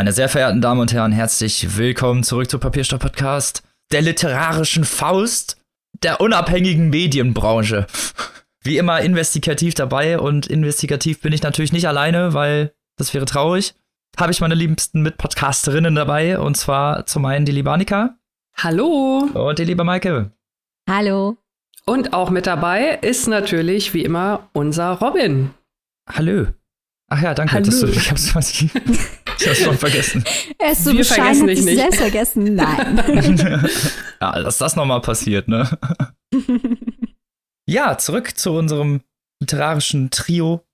Meine sehr verehrten Damen und Herren, herzlich willkommen zurück zu Papierstopp Podcast, der literarischen Faust der unabhängigen Medienbranche. Wie immer investigativ dabei und investigativ bin ich natürlich nicht alleine, weil das wäre traurig. Habe ich meine liebsten Mitpodcasterinnen dabei und zwar zum einen die liebe Annika. Hallo. Und die liebe Maike. Hallo. Und auch mit dabei ist natürlich wie immer unser Robin. Hallo. Ach ja, danke. Hallo. Dass du, ich hab's, ich, hab's schon vergessen. Er ist so Wir bescheiden, vergessen dich nicht. selbst vergessen. Nein. ja, dass das nochmal passiert, ne? ja, zurück zu unserem literarischen Trio.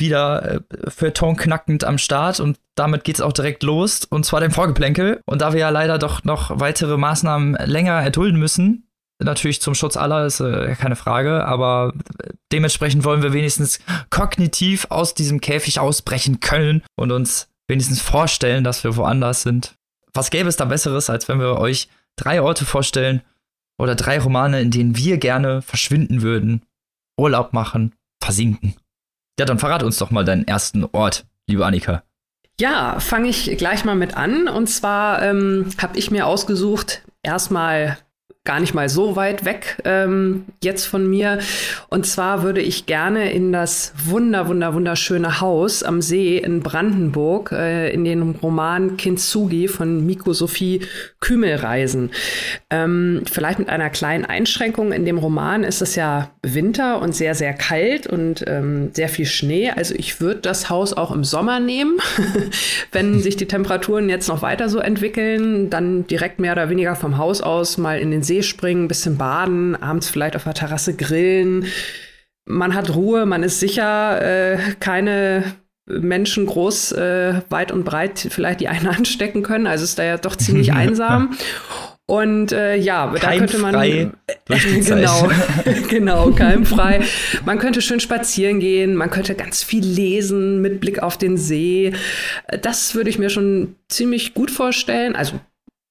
Wieder äh, Feuilleton knackend am Start und damit geht's auch direkt los und zwar dem Vorgeplänkel. Und da wir ja leider doch noch weitere Maßnahmen länger erdulden müssen, natürlich zum Schutz aller ist äh, keine Frage, aber dementsprechend wollen wir wenigstens kognitiv aus diesem Käfig ausbrechen können und uns wenigstens vorstellen, dass wir woanders sind. Was gäbe es da Besseres, als wenn wir euch drei Orte vorstellen oder drei Romane, in denen wir gerne verschwinden würden, Urlaub machen, versinken? Ja, dann verrat uns doch mal deinen ersten Ort, liebe Annika. Ja, fange ich gleich mal mit an. Und zwar ähm, habe ich mir ausgesucht, erstmal gar nicht mal so weit weg ähm, jetzt von mir. Und zwar würde ich gerne in das wunder, wunder, wunderschöne Haus am See in Brandenburg äh, in den Roman Kintsugi von Miko Sophie Kümel reisen. Ähm, vielleicht mit einer kleinen Einschränkung. In dem Roman ist es ja Winter und sehr, sehr kalt und ähm, sehr viel Schnee. Also ich würde das Haus auch im Sommer nehmen. Wenn sich die Temperaturen jetzt noch weiter so entwickeln, dann direkt mehr oder weniger vom Haus aus mal in den See springen, ein bisschen baden, abends vielleicht auf der Terrasse grillen. Man hat Ruhe, man ist sicher, äh, keine Menschen groß, äh, weit und breit vielleicht die einen anstecken können. Also ist da ja doch ziemlich einsam. Und äh, ja, da könnte man die Zeit. genau, genau, keimfrei. Man könnte schön spazieren gehen, man könnte ganz viel lesen mit Blick auf den See. Das würde ich mir schon ziemlich gut vorstellen. Also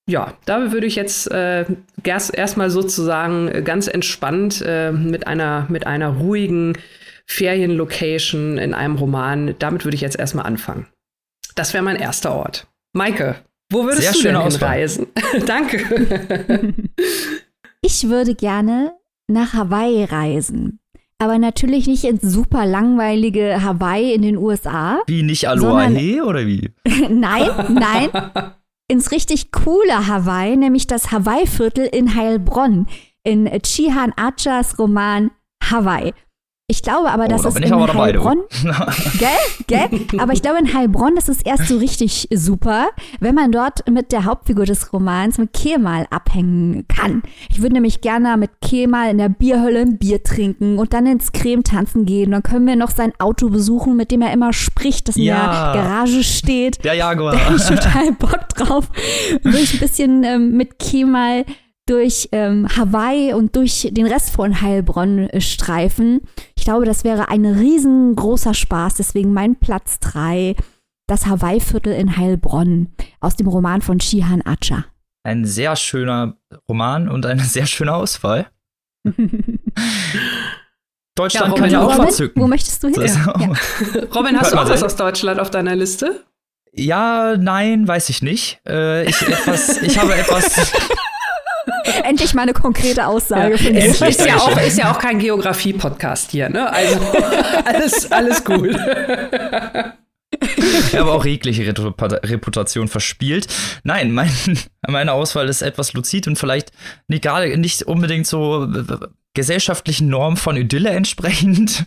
ja, da würde ich jetzt äh, erst erstmal sozusagen ganz entspannt äh, mit einer mit einer ruhigen Ferienlocation in einem Roman. Damit würde ich jetzt erstmal anfangen. Das wäre mein erster Ort. Maike, wo würdest Sehr du denn hinreisen? Danke. Ich würde gerne nach Hawaii reisen. Aber natürlich nicht ins super langweilige Hawaii in den USA. Wie nicht Aloha Sondern- He oder wie? nein, nein. Ins richtig coole Hawaii, nämlich das Hawaii-Viertel in Heilbronn. In Chihan Achas Roman Hawaii. Ich glaube aber, dass oh, da ich in dabei. Heilbronn Gell? Gell? Aber ich glaube, in Heilbronn ist es erst so richtig super, wenn man dort mit der Hauptfigur des Romans, mit Kemal, abhängen kann. Ich würde nämlich gerne mit Kemal in der Bierhölle ein Bier trinken und dann ins Creme tanzen gehen. Dann können wir noch sein Auto besuchen, mit dem er immer spricht, das Ja. in der Garage steht. Der Jaguar. Da habe ich total Bock drauf. Würde ich ein bisschen ähm, mit Kemal durch ähm, Hawaii und durch den Rest von Heilbronn äh, streifen. Ich glaube, das wäre ein riesengroßer Spaß. Deswegen mein Platz 3, das Hawaii-Viertel in Heilbronn aus dem Roman von Shihan Acha. Ein sehr schöner Roman und eine sehr schöne Auswahl. Deutschland Ja, kann ja auch Robin, was zücken. wo möchtest du hin? Ja. Robin, hast Hört du auch was aus Deutschland auf deiner Liste? Ja, nein, weiß ich nicht. Äh, ich, etwas, ich habe etwas. Endlich mal eine konkrete Aussage von Endlich. dir. ist, ja auch, ist ja auch kein Geografie-Podcast hier, ne? Also alles, alles cool. Ich habe auch jegliche Reputa- Reputation verspielt. Nein, mein, meine Auswahl ist etwas luzid und vielleicht nicht, gerade, nicht unbedingt so gesellschaftlichen Normen von Idylle entsprechend.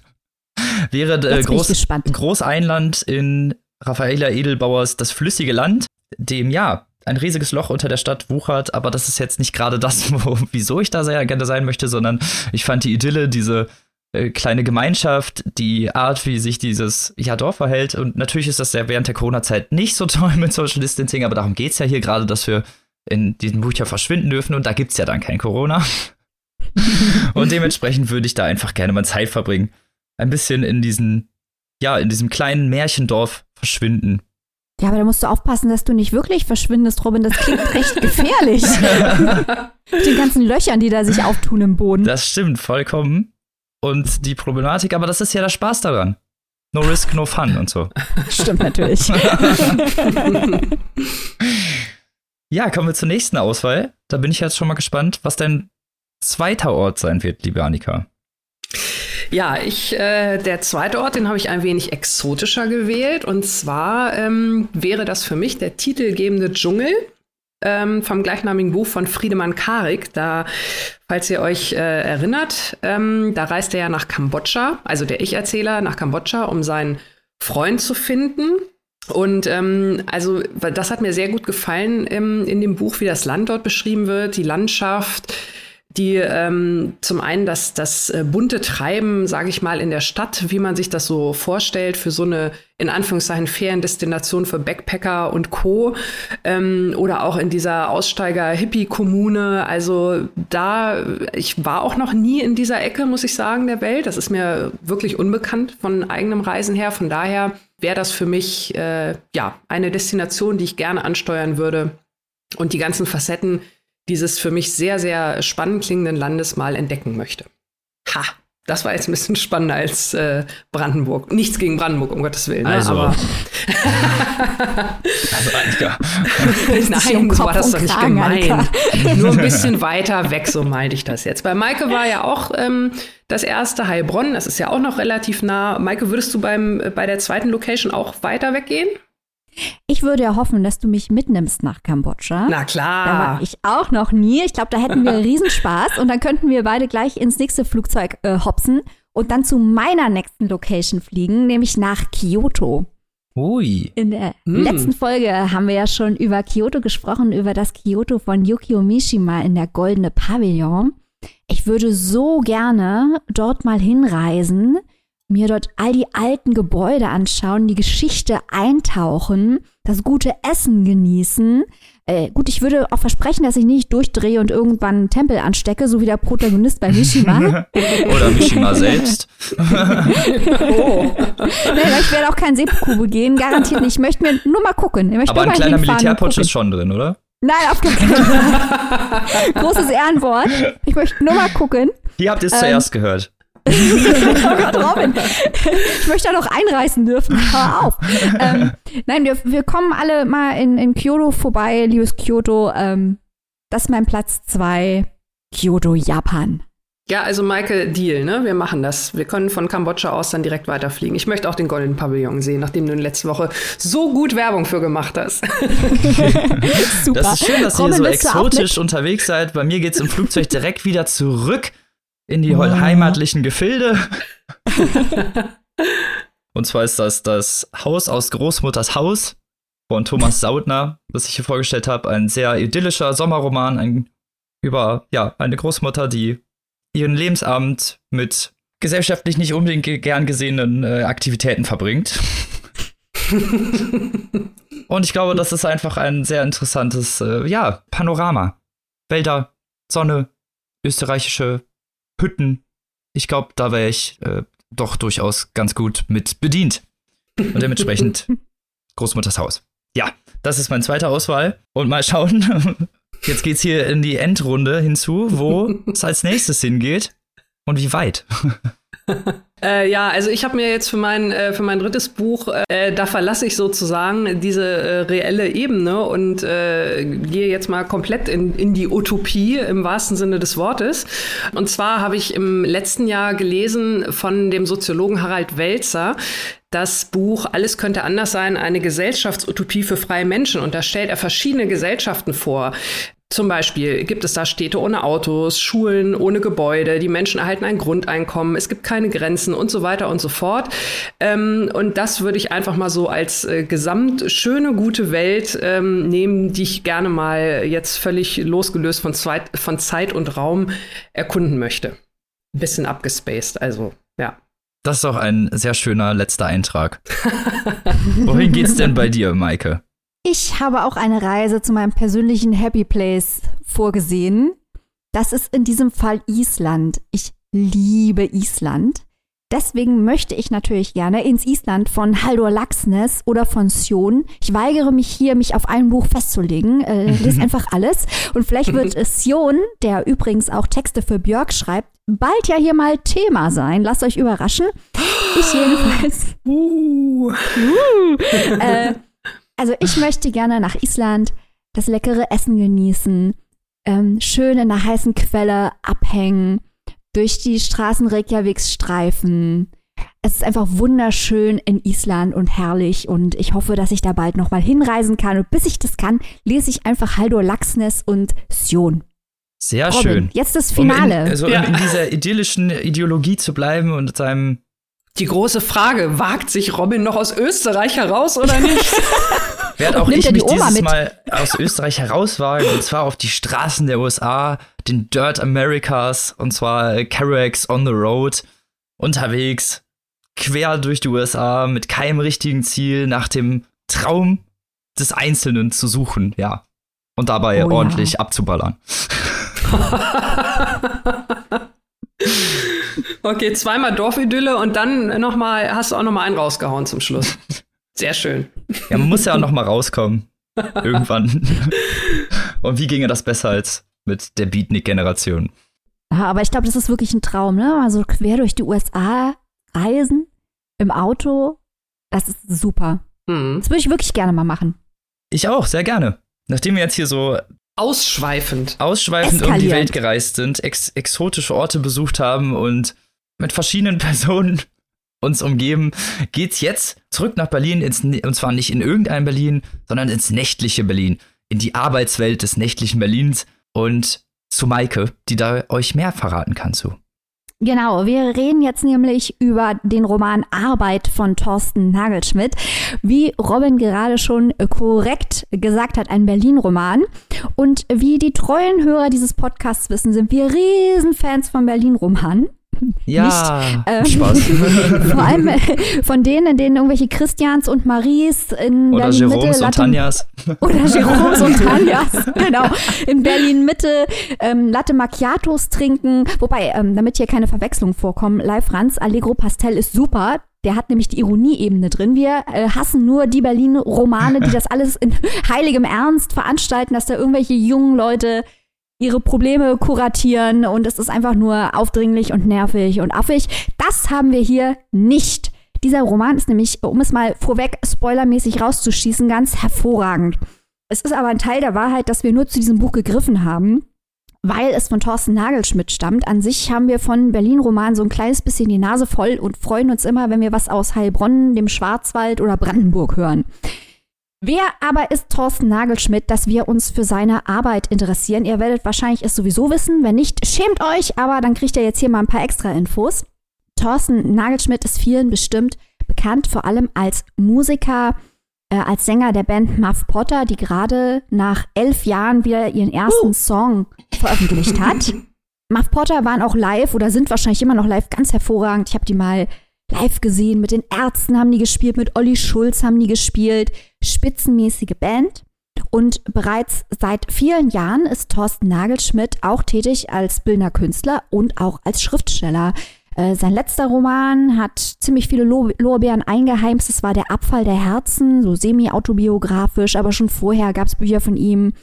Wäre äh, Groß. Großeinland in Raffaella Edelbauers Das flüssige Land, dem ja ein riesiges Loch unter der Stadt wuchert, aber das ist jetzt nicht gerade das, wo, wieso ich da sehr gerne sein möchte, sondern ich fand die Idylle, diese äh, kleine Gemeinschaft, die Art, wie sich dieses ja, Dorf verhält. Und natürlich ist das ja während der Corona-Zeit nicht so toll mit Social Distancing, aber darum geht es ja hier gerade, dass wir in diesem Buch ja verschwinden dürfen und da gibt es ja dann kein Corona. und dementsprechend würde ich da einfach gerne mal Zeit verbringen. Ein bisschen in diesen, ja, in diesem kleinen Märchendorf verschwinden. Ja, aber da musst du aufpassen, dass du nicht wirklich verschwindest, Robin. Das klingt recht gefährlich. Mit den ganzen Löchern, die da sich auftun im Boden. Das stimmt vollkommen. Und die Problematik, aber das ist ja der Spaß daran. No risk, no fun und so. Stimmt natürlich. ja, kommen wir zur nächsten Auswahl. Da bin ich jetzt schon mal gespannt, was dein zweiter Ort sein wird, liebe Annika. Ja, ich, äh, der zweite Ort, den habe ich ein wenig exotischer gewählt. Und zwar ähm, wäre das für mich der titelgebende Dschungel ähm, vom gleichnamigen Buch von Friedemann Karik. Da, falls ihr euch äh, erinnert, ähm, da reist er ja nach Kambodscha, also der Ich-Erzähler nach Kambodscha, um seinen Freund zu finden. Und ähm, also das hat mir sehr gut gefallen ähm, in dem Buch, wie das Land dort beschrieben wird, die Landschaft, die ähm, zum einen das, das äh, bunte Treiben, sage ich mal, in der Stadt, wie man sich das so vorstellt, für so eine in Anführungszeichen Feriendestination für Backpacker und Co. Ähm, oder auch in dieser Aussteiger-Hippie-Kommune. Also da, ich war auch noch nie in dieser Ecke, muss ich sagen, der Welt. Das ist mir wirklich unbekannt von eigenem Reisen her. Von daher wäre das für mich äh, ja eine Destination, die ich gerne ansteuern würde. Und die ganzen Facetten, dieses für mich sehr, sehr spannend klingenden Landes mal entdecken möchte. Ha! Das war jetzt ein bisschen spannender als äh, Brandenburg. Nichts gegen Brandenburg, um Gottes Willen. Ne? Also. Aber also Annika. Nein, so war das doch nicht gemeint. Nur ein bisschen weiter weg, so meinte ich das jetzt. Bei Maike war ja auch ähm, das erste Heilbronn, das ist ja auch noch relativ nah. Maike, würdest du beim, äh, bei der zweiten Location auch weiter weggehen? Ich würde ja hoffen, dass du mich mitnimmst nach Kambodscha. Na klar. Da war ich auch noch nie. Ich glaube, da hätten wir Riesenspaß und dann könnten wir beide gleich ins nächste Flugzeug äh, hopsen und dann zu meiner nächsten Location fliegen, nämlich nach Kyoto. Ui. In der Mm. letzten Folge haben wir ja schon über Kyoto gesprochen, über das Kyoto von Yukio Mishima in der Goldene Pavillon. Ich würde so gerne dort mal hinreisen, mir dort all die alten Gebäude anschauen, die Geschichte eintauchen, das gute Essen genießen. Äh, gut, ich würde auch versprechen, dass ich nicht durchdrehe und irgendwann einen Tempel anstecke, so wie der Protagonist bei Mishima. Oder Mishima selbst. Oh. nee, ich werde auch kein Seppuku begehen, garantiert nicht. Ich möchte mir nur mal gucken. Aber ein kleiner Militärputsch ist schon drin, oder? Nein, auf gar keinen Fall. Großes Ehrenwort. Ich möchte nur mal gucken. Hier habt ihr es Ähm, zuerst gehört. Oh Gott, Robin. Ich möchte da noch einreißen dürfen. Hör auf. Ähm, nein, wir, wir kommen alle mal in, in Kyoto vorbei, liebes Kyoto. Ähm, das ist mein Platz zwei. Kyoto, Japan. Ja, also Maike, Deal, ne? Wir machen das. Wir können von Kambodscha aus dann direkt weiterfliegen. Ich möchte auch den Goldenen Pavillon sehen, nachdem du letzte Woche so gut Werbung für gemacht hast. Super. Das ist schön, dass ihr Robin, so du auch exotisch unterwegs seid. Bei mir geht's im Flugzeug direkt wieder zurück in die Wow. heimatlichen Gefilde. Und zwar ist das das Haus aus Großmutters Haus von Thomas Sautner, das ich hier vorgestellt habe. Ein sehr idyllischer Sommerroman ein, über ja, eine Großmutter, die ihren Lebensabend mit gesellschaftlich nicht unbedingt ge- gern gesehenen äh, Aktivitäten verbringt. Und ich glaube, das ist einfach ein sehr interessantes, äh, ja, Panorama. Wälder, Sonne, österreichische Hütten. Ich glaube, da wäre ich äh, doch durchaus ganz gut mit bedient. Und dementsprechend Großmutters Haus. Ja, das ist meine zweite Auswahl. Und mal schauen. Jetzt geht's hier in die Endrunde hinzu, wo es als nächstes hingeht und wie weit. Äh, ja, also ich habe mir jetzt für mein, äh, für mein drittes Buch, äh, da verlasse ich sozusagen diese äh, reelle Ebene und äh, gehe jetzt mal komplett in, in die Utopie im wahrsten Sinne des Wortes. Und zwar habe ich im letzten Jahr gelesen von dem Soziologen Harald Welzer, das Buch Alles könnte anders sein, eine Gesellschaftsutopie für freie Menschen. Und da stellt er verschiedene Gesellschaften vor. Zum Beispiel gibt es da Städte ohne Autos, Schulen ohne Gebäude, die Menschen erhalten ein Grundeinkommen, es gibt keine Grenzen und so weiter und so fort. Ähm, und das würde ich einfach mal so als äh, gesamt schöne, gute Welt ähm, nehmen, die ich gerne mal jetzt völlig losgelöst von, Zweit von Zeit und Raum erkunden möchte. Bisschen abgespaced, also ja. Das ist doch ein sehr schöner letzter Eintrag. Wohin geht's denn bei dir, Maike? Ich habe auch eine Reise zu meinem persönlichen Happy Place vorgesehen. Das ist in diesem Fall Island. Ich liebe Island. Deswegen möchte ich natürlich gerne ins Island von Haldor Laxness oder von Sion. Ich weigere mich hier, mich auf ein Buch festzulegen. Äh, lese einfach alles. Und vielleicht wird Sion, der übrigens auch Texte für Björk schreibt, bald ja hier mal Thema sein. Lasst euch überraschen. Ich jedenfalls. Uh. Uh. Äh, also ich möchte gerne nach Island das leckere Essen genießen, ähm, schön in der heißen Quelle abhängen, durch die Straßen Reykjaviks streifen. Es ist einfach wunderschön in Island und herrlich und ich hoffe, dass ich da bald nochmal hinreisen kann. Und bis ich das kann, lese ich einfach Haldor Laxness und Sion. Sehr Robin, schön. Jetzt das Finale. Um in, also ja. in dieser idyllischen Ideologie zu bleiben und seinem die große Frage, wagt sich Robin noch aus Österreich heraus oder nicht? Werde auch ich mich dieses mit? Mal aus Österreich herauswagen, und zwar auf die Straßen der USA, den Dirt Americas, und zwar Carex on the Road, unterwegs, quer durch die USA, mit keinem richtigen Ziel, nach dem Traum des Einzelnen zu suchen, ja. Und dabei oh, ordentlich ja. abzuballern. Okay, zweimal Dorfidylle und dann noch mal, hast du auch noch mal einen rausgehauen zum Schluss. Sehr schön. Ja, man muss ja auch noch mal rauskommen. Irgendwann. und wie ginge das besser als mit der Beatnik-Generation? Ja, aber ich glaube, das ist wirklich ein Traum, ne? Also quer durch die USA reisen, im Auto, das ist super. Mhm. Das würde ich wirklich gerne mal machen. Ich auch, sehr gerne. Nachdem wir jetzt hier so ausschweifend, ausschweifend um die Welt gereist sind, ex exotische Orte besucht haben und mit verschiedenen Personen uns umgeben, geht's jetzt zurück nach Berlin, ins, und zwar nicht in irgendein Berlin, sondern ins nächtliche Berlin, in die Arbeitswelt des nächtlichen Berlins und zu Maike, die da euch mehr verraten kann zu. Genau, wir reden jetzt nämlich über den Roman Arbeit von Thorsten Nagelschmidt. Wie Robin gerade schon korrekt gesagt hat, ein Berlin-Roman. Und wie die treuen Hörer dieses Podcasts wissen, sind wir Riesenfans von Berlin-Romanen. Ja, ähm, Spaß. vor allem äh, von denen, in denen irgendwelche Christians und Maries in oder Berlin Mitte Jeroms und Tanjas oder Jeroms und Tanjas, genau, in Berlin Mitte ähm, Latte Macchiatos trinken. Wobei, ähm, damit hier keine Verwechslung vorkommen, Live Franz Allegro Pastel ist super. Der hat nämlich die Ironieebene drin. Wir äh, hassen nur die Berlin-Romane, die das alles in heiligem Ernst veranstalten, dass da irgendwelche jungen Leute ihre Probleme kuratieren und es ist einfach nur aufdringlich und nervig und affig. Das haben wir hier nicht. Dieser Roman ist nämlich, um es mal vorweg spoilermäßig rauszuschießen, ganz hervorragend. Es ist aber ein Teil der Wahrheit, dass wir nur zu diesem Buch gegriffen haben, weil es von Thorsten Nagelschmidt stammt. An sich haben wir von Berlin-Roman so ein kleines bisschen die Nase voll und freuen uns immer, wenn wir was aus Heilbronn, dem Schwarzwald oder Brandenburg hören. Wer aber ist Thorsten Nagelschmidt, dass wir uns für seine Arbeit interessieren? Ihr werdet wahrscheinlich es sowieso wissen. Wenn nicht, schämt euch, aber dann kriegt ihr jetzt hier mal ein paar extra Infos. Thorsten Nagelschmidt ist vielen bestimmt bekannt, vor allem als Musiker, äh, als Sänger der Band Muff Potter, die gerade nach elf Jahren wieder ihren ersten uh. Song veröffentlicht hat. Muff Potter waren auch live oder sind wahrscheinlich immer noch live ganz hervorragend. Ich habe die mal live gesehen. Mit den Ärzten haben die gespielt, mit Olli Schulz haben die gespielt. Spitzenmäßige Band. Und bereits seit vielen Jahren ist Thorsten Nagelschmidt auch tätig als bildender Künstler und auch als Schriftsteller. Äh, sein letzter Roman hat ziemlich viele Lo Lorbeeren eingeheimst. Es war der Abfall der Herzen, so semi-autobiografisch, aber schon vorher gab es Bücher von ihm.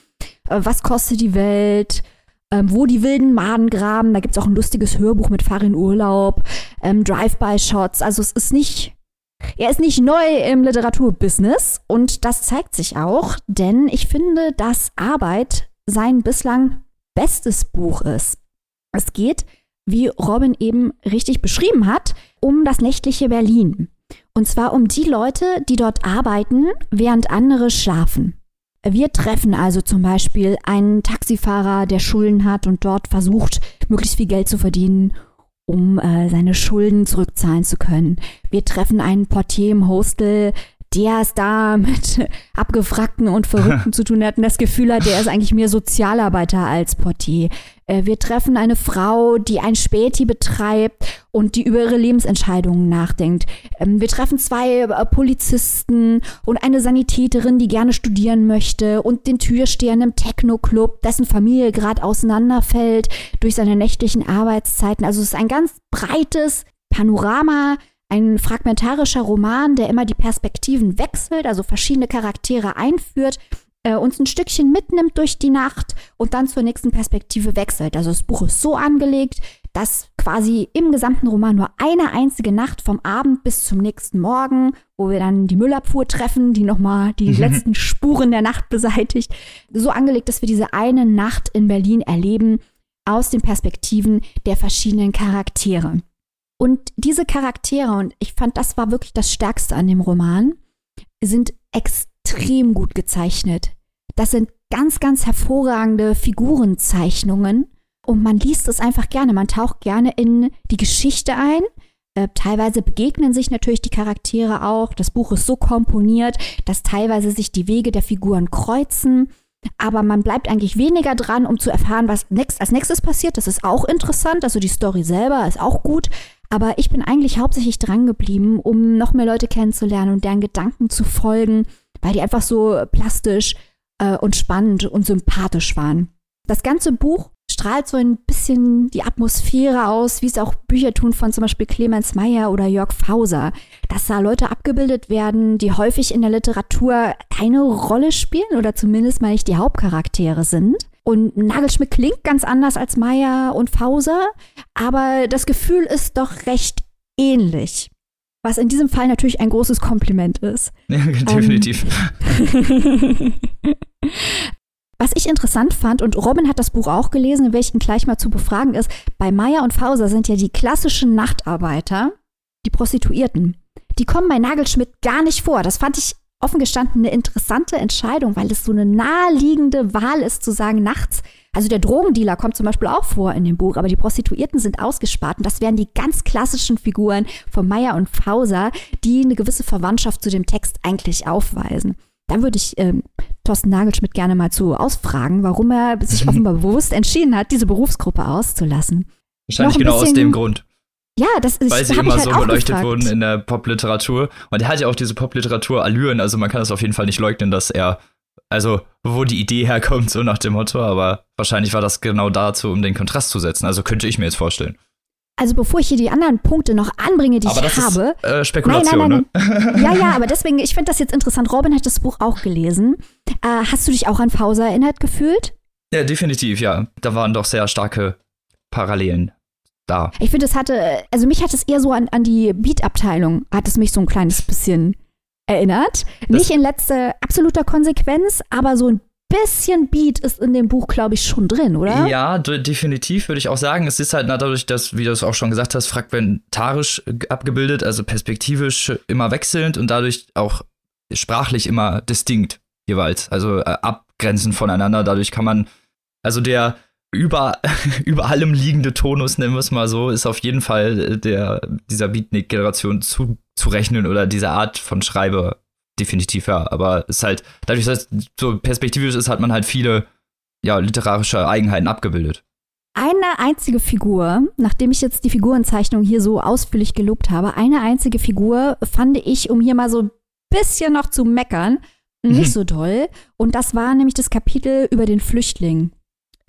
Äh, Was kostet die Welt? ähm, wo die wilden Maden graben. Da gibt's auch ein lustiges Hörbuch mit Farin Urlaub, ähm, Drive-by-Shots. Also es ist nicht, er ist nicht neu im Literaturbusiness und das zeigt sich auch, denn ich finde, dass Arbeit sein bislang bestes Buch ist. Es geht, wie Robin eben richtig beschrieben hat, um das nächtliche Berlin. Und zwar um die Leute, die dort arbeiten, während andere schlafen. Wir treffen also zum Beispiel einen Taxifahrer, der Schulden hat und dort versucht, möglichst viel Geld zu verdienen, um äh, seine Schulden zurückzahlen zu können. Wir treffen einen Portier im Hostel, der es da mit Abgefragten und Verrückten zu tun hat und das Gefühl hat, der ist eigentlich mehr Sozialarbeiter als Portier. Äh, wir treffen eine Frau, die ein Späti betreibt und die über ihre Lebensentscheidungen nachdenkt. Ähm, wir treffen zwei äh, Polizisten und eine Sanitäterin, die gerne studieren möchte und den Türsteher im Techno-Club, dessen Familie gerade auseinanderfällt durch seine nächtlichen Arbeitszeiten. Also es ist ein ganz breites Panorama, ein fragmentarischer Roman, der immer die Perspektiven wechselt, also verschiedene Charaktere einführt, äh, uns ein Stückchen mitnimmt durch die Nacht und dann zur nächsten Perspektive wechselt. Also das Buch ist so angelegt, dass quasi im gesamten Roman nur eine einzige Nacht vom Abend bis zum nächsten Morgen, wo wir dann die Müllabfuhr treffen, die nochmal die letzten Spuren der Nacht beseitigt, so angelegt, dass wir diese eine Nacht in Berlin erleben aus den Perspektiven der verschiedenen Charaktere. Und diese Charaktere, und ich fand, das war wirklich das Stärkste an dem Roman, sind extrem gut gezeichnet. Das sind ganz, ganz hervorragende Figurenzeichnungen und man liest es einfach gerne. Man taucht gerne in die Geschichte ein. Äh, teilweise begegnen sich natürlich die Charaktere auch. Das Buch ist so komponiert, dass teilweise sich die Wege der Figuren kreuzen. Aber man bleibt eigentlich weniger dran, um zu erfahren, was next, als nächstes passiert. Das ist auch interessant. Also die Story selber ist auch gut. Aber ich bin eigentlich hauptsächlich dran geblieben, um noch mehr Leute kennenzulernen und deren Gedanken zu folgen, weil die einfach so plastisch äh, und spannend und sympathisch waren. Das ganze Buch strahlt so ein bisschen die Atmosphäre aus, wie es auch Bücher tun von zum Beispiel Clemens Meyer oder Jörg Fauser, dass da Leute abgebildet werden, die häufig in der Literatur keine Rolle spielen oder zumindest mal nicht die Hauptcharaktere sind. Und Nagelschmidt klingt ganz anders als Meyer und Fauser, aber das Gefühl ist doch recht ähnlich. Was in diesem Fall natürlich ein großes Kompliment ist. Ja, definitiv. Ähm, Was ich interessant fand, und Robin hat das Buch auch gelesen, in welchen gleich mal zu befragen ist, bei Meyer und Fauser sind ja die klassischen Nachtarbeiter, die Prostituierten. Die kommen bei Nagelschmidt gar nicht vor. Das fand ich offen gestanden eine interessante Entscheidung, weil es so eine naheliegende Wahl ist, zu sagen, nachts. Also der Drogendealer kommt zum Beispiel auch vor in dem Buch, aber die Prostituierten sind ausgespart. Und das wären die ganz klassischen Figuren von Meyer und Fauser, die eine gewisse Verwandtschaft zu dem Text eigentlich aufweisen. Da würde ich ähm, Thorsten Nagelschmidt gerne mal zu ausfragen, warum er sich offenbar bewusst entschieden hat, diese Berufsgruppe auszulassen. Wahrscheinlich genau bisschen, aus dem Grund. Ja, das ist Weil sie immer halt so beleuchtet gefragt. wurden in der Popliteratur. Und er hat ja auch diese Popliteratur-Allüren, also man kann es auf jeden Fall nicht leugnen, dass er, also wo die Idee herkommt, so nach dem Motto, aber wahrscheinlich war das genau dazu, um den Kontrast zu setzen. Also könnte ich mir jetzt vorstellen. Also bevor ich hier die anderen Punkte noch anbringe, die aber ich das habe. Ist, äh, Spekulation, nein, nein, nein, ne? Ja, ja, aber deswegen, ich finde das jetzt interessant. Robin hat das Buch auch gelesen. Äh, hast du dich auch an Fauser erinnert gefühlt? Ja, definitiv, ja. Da waren doch sehr starke Parallelen da. Ich finde, es hatte, also mich hat es eher so an, an die Beat-Abteilung, hat es mich so ein kleines bisschen erinnert. Das Nicht in letzter absoluter Konsequenz, aber so ein bisschen Beat ist in dem Buch, glaube ich, schon drin, oder? Ja, definitiv würde ich auch sagen. Es ist halt dadurch, dass, wie du es auch schon gesagt hast, fragmentarisch abgebildet, also perspektivisch immer wechselnd und dadurch auch sprachlich immer distinkt jeweils, also äh, abgrenzend voneinander. Dadurch kann man, also der über, über allem liegende Tonus, nennen wir es mal so, ist auf jeden Fall der, dieser Beatnik-Generation zuzurechnen oder diese Art von Schreibe definitiv, ja. Aber es ist halt, dadurch, dass es so perspektivisch ist, hat man halt viele ja, literarische Eigenheiten abgebildet. Eine einzige Figur, nachdem ich jetzt die Figurenzeichnung hier so ausführlich gelobt habe, eine einzige Figur fand ich, um hier mal so ein bisschen noch zu meckern, nicht mhm. so toll. Und das war nämlich das Kapitel über den Flüchtling.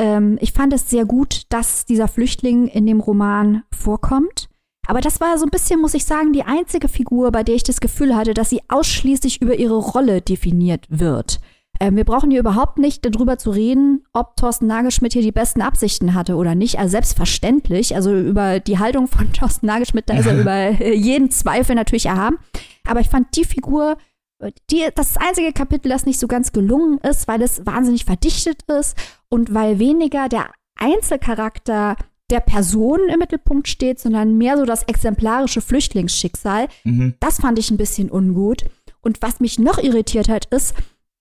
Ähm, ich fand es sehr gut, dass dieser Flüchtling in dem Roman vorkommt. Aber das war so ein bisschen, muss ich sagen, die einzige Figur, bei der ich das Gefühl hatte, dass sie ausschließlich über ihre Rolle definiert wird. Ähm, wir brauchen hier überhaupt nicht darüber zu reden, ob Thorsten Nagelschmidt hier die besten Absichten hatte oder nicht. Also selbstverständlich, also über die Haltung von Thorsten Nagelschmidt, da ist er über jeden Zweifel natürlich erhaben. Aber ich fand die Figur, die, das einzige Kapitel, das nicht so ganz gelungen ist, weil es wahnsinnig verdichtet ist und weil weniger der Einzelcharakter der Person im Mittelpunkt steht, sondern mehr so das exemplarische Flüchtlingsschicksal. Mhm. Das fand ich ein bisschen ungut. Und was mich noch irritiert hat, ist,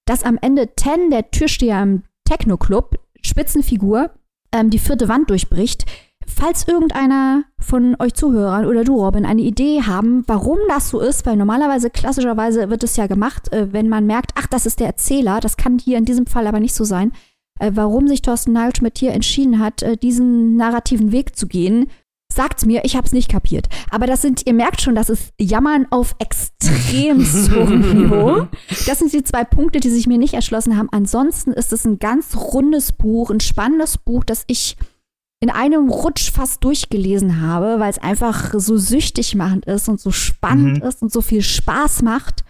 dass am Ende Ten, der Türsteher im Techno-Club, Spitzenfigur, ähm, die vierte Wand durchbricht. Falls irgendeiner von euch Zuhörern oder du, Robin, eine Idee haben, warum das so ist, weil normalerweise, klassischerweise wird es ja gemacht, äh, wenn man merkt, ach, das ist der Erzähler, das kann hier in diesem Fall aber nicht so sein, äh, warum sich Thorsten Nagelschmidt hier entschieden hat, äh, diesen narrativen Weg zu gehen. Sagt's mir, ich hab's nicht kapiert. Aber das sind, ihr merkt schon, das ist Jammern auf extrem hohem Niveau. Das sind die zwei Punkte, die sich mir nicht erschlossen haben. Ansonsten ist es ein ganz rundes Buch, ein spannendes Buch, das ich in einem Rutsch fast durchgelesen habe, weil es einfach so süchtig machend ist und so spannend mhm. ist und so viel Spaß macht.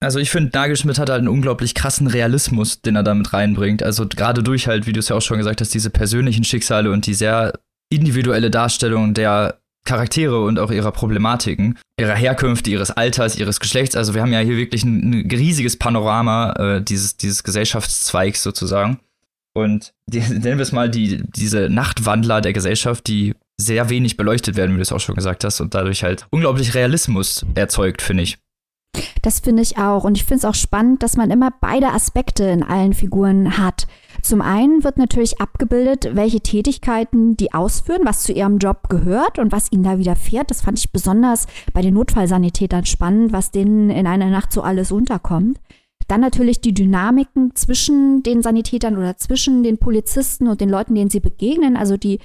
Also ich finde, Nagelschmidt hat halt einen unglaublich krassen Realismus, den er damit reinbringt. Also gerade durch halt, wie du es ja auch schon gesagt hast, diese persönlichen Schicksale und die sehr individuelle Darstellung der Charaktere und auch ihrer Problematiken, ihrer Herkünfte, ihres Alters, ihres Geschlechts. Also wir haben ja hier wirklich ein, ein riesiges Panorama äh, dieses, dieses Gesellschaftszweigs sozusagen. Und die, nennen wir es mal die, diese Nachtwandler der Gesellschaft, die sehr wenig beleuchtet werden, wie du es auch schon gesagt hast, und dadurch halt unglaublich Realismus erzeugt, finde ich. Das finde ich auch. Und ich finde es auch spannend, dass man immer beide Aspekte in allen Figuren hat. Zum einen wird natürlich abgebildet, welche Tätigkeiten die ausführen, was zu ihrem Job gehört und was ihnen da widerfährt. Das fand ich besonders bei den Notfallsanitätern spannend, was denen in einer Nacht so alles unterkommt. Dann natürlich die Dynamiken zwischen den Sanitätern oder zwischen den Polizisten und den Leuten, denen sie begegnen. Also die,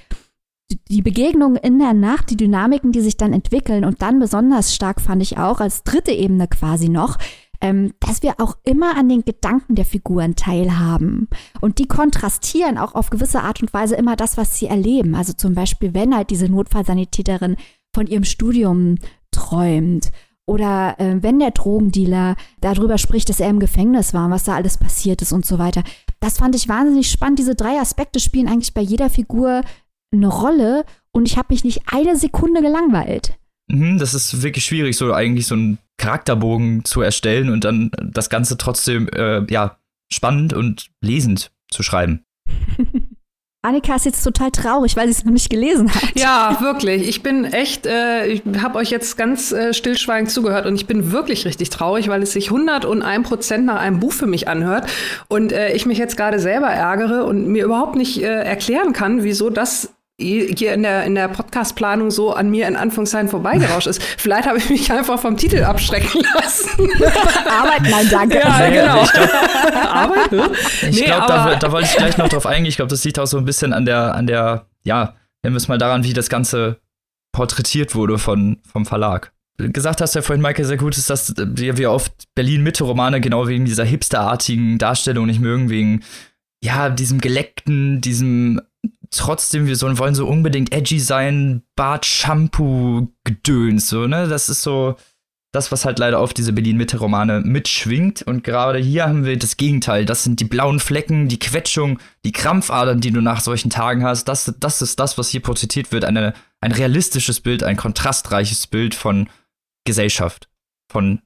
die Begegnungen in der Nacht, die Dynamiken, die sich dann entwickeln. Und dann besonders stark fand ich auch als dritte Ebene quasi noch, ähm, dass wir auch immer an den Gedanken der Figuren teilhaben. Und die kontrastieren auch auf gewisse Art und Weise immer das, was sie erleben. Also zum Beispiel, wenn halt diese Notfallsanitäterin von ihrem Studium träumt oder äh, wenn der Drogendealer darüber spricht, dass er im Gefängnis war und was da alles passiert ist und so weiter. Das fand ich wahnsinnig spannend. Diese drei Aspekte spielen eigentlich bei jeder Figur eine Rolle und ich habe mich nicht eine Sekunde gelangweilt. Mhm, das ist wirklich schwierig, so eigentlich so einen Charakterbogen zu erstellen und dann das Ganze trotzdem äh, ja spannend und lesend zu schreiben. Annika ist jetzt total traurig, weil sie es noch nicht gelesen hat. Ja, wirklich. Ich bin echt, äh, ich habe euch jetzt ganz äh, stillschweigend zugehört und ich bin wirklich richtig traurig, weil es sich 101 Prozent nach einem Buch für mich anhört und äh, ich mich jetzt gerade selber ärgere und mir überhaupt nicht äh, erklären kann, wieso das hier in der, in der Podcast-Planung so an mir in Anführungszeichen vorbeigerauscht ist. Vielleicht habe ich mich einfach vom Titel abschrecken lassen. Arbeit, nein, danke. Ja, genau. Ich glaub, Arbeit? Ne? Ich nee, glaube, da, da wollte ich gleich noch drauf eingehen. Ich glaube, das liegt auch so ein bisschen an der, an der, ja, nennen wir es mal daran, wie das Ganze porträtiert wurde von, vom Verlag. Gesagt hast du ja vorhin, Michael, sehr gut ist, dass wir oft Berlin-Mitte-Romane genau wegen dieser hipsterartigen Darstellung nicht mögen, wegen ja, diesem geleckten, diesem trotzdem, wir so, wollen so unbedingt edgy sein, Bart, Shampoo, Gedöns, so, ne? Das ist so das, was halt leider oft diese Berlin-Mitte-Romane mitschwingt. Und gerade hier haben wir das Gegenteil. Das sind die blauen Flecken, die Quetschung, die Krampfadern, die du nach solchen Tagen hast. Das, das ist das, was hier porträtiert wird. Eine, ein realistisches Bild, ein kontrastreiches Bild von Gesellschaft. Von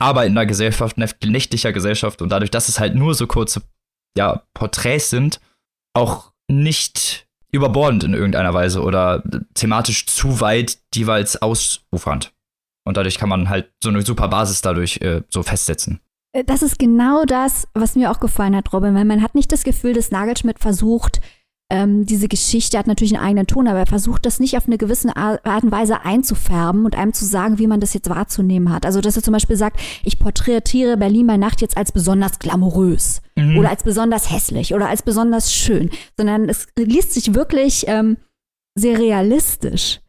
arbeitender Gesellschaft, nächtlicher Gesellschaft. Und dadurch, dass es halt nur so kurze ja, Porträts sind, auch nicht überbordend in irgendeiner Weise oder thematisch zu weit jeweils ausufernd. Und dadurch kann man halt so eine super Basis dadurch äh, so festsetzen. Äh, das ist genau das, was mir auch gefallen hat, Robin, weil man hat nicht das Gefühl, dass Nagelschmidt versucht, ähm, diese Geschichte hat natürlich einen eigenen Ton, aber er versucht das nicht auf eine gewisse Art und Weise einzufärben und einem zu sagen, wie man das jetzt wahrzunehmen hat. Also, dass er zum Beispiel sagt, ich porträtiere Berlin bei Nacht jetzt als besonders glamourös mhm. oder als besonders hässlich oder als besonders schön, sondern es liest sich wirklich ähm, sehr realistisch.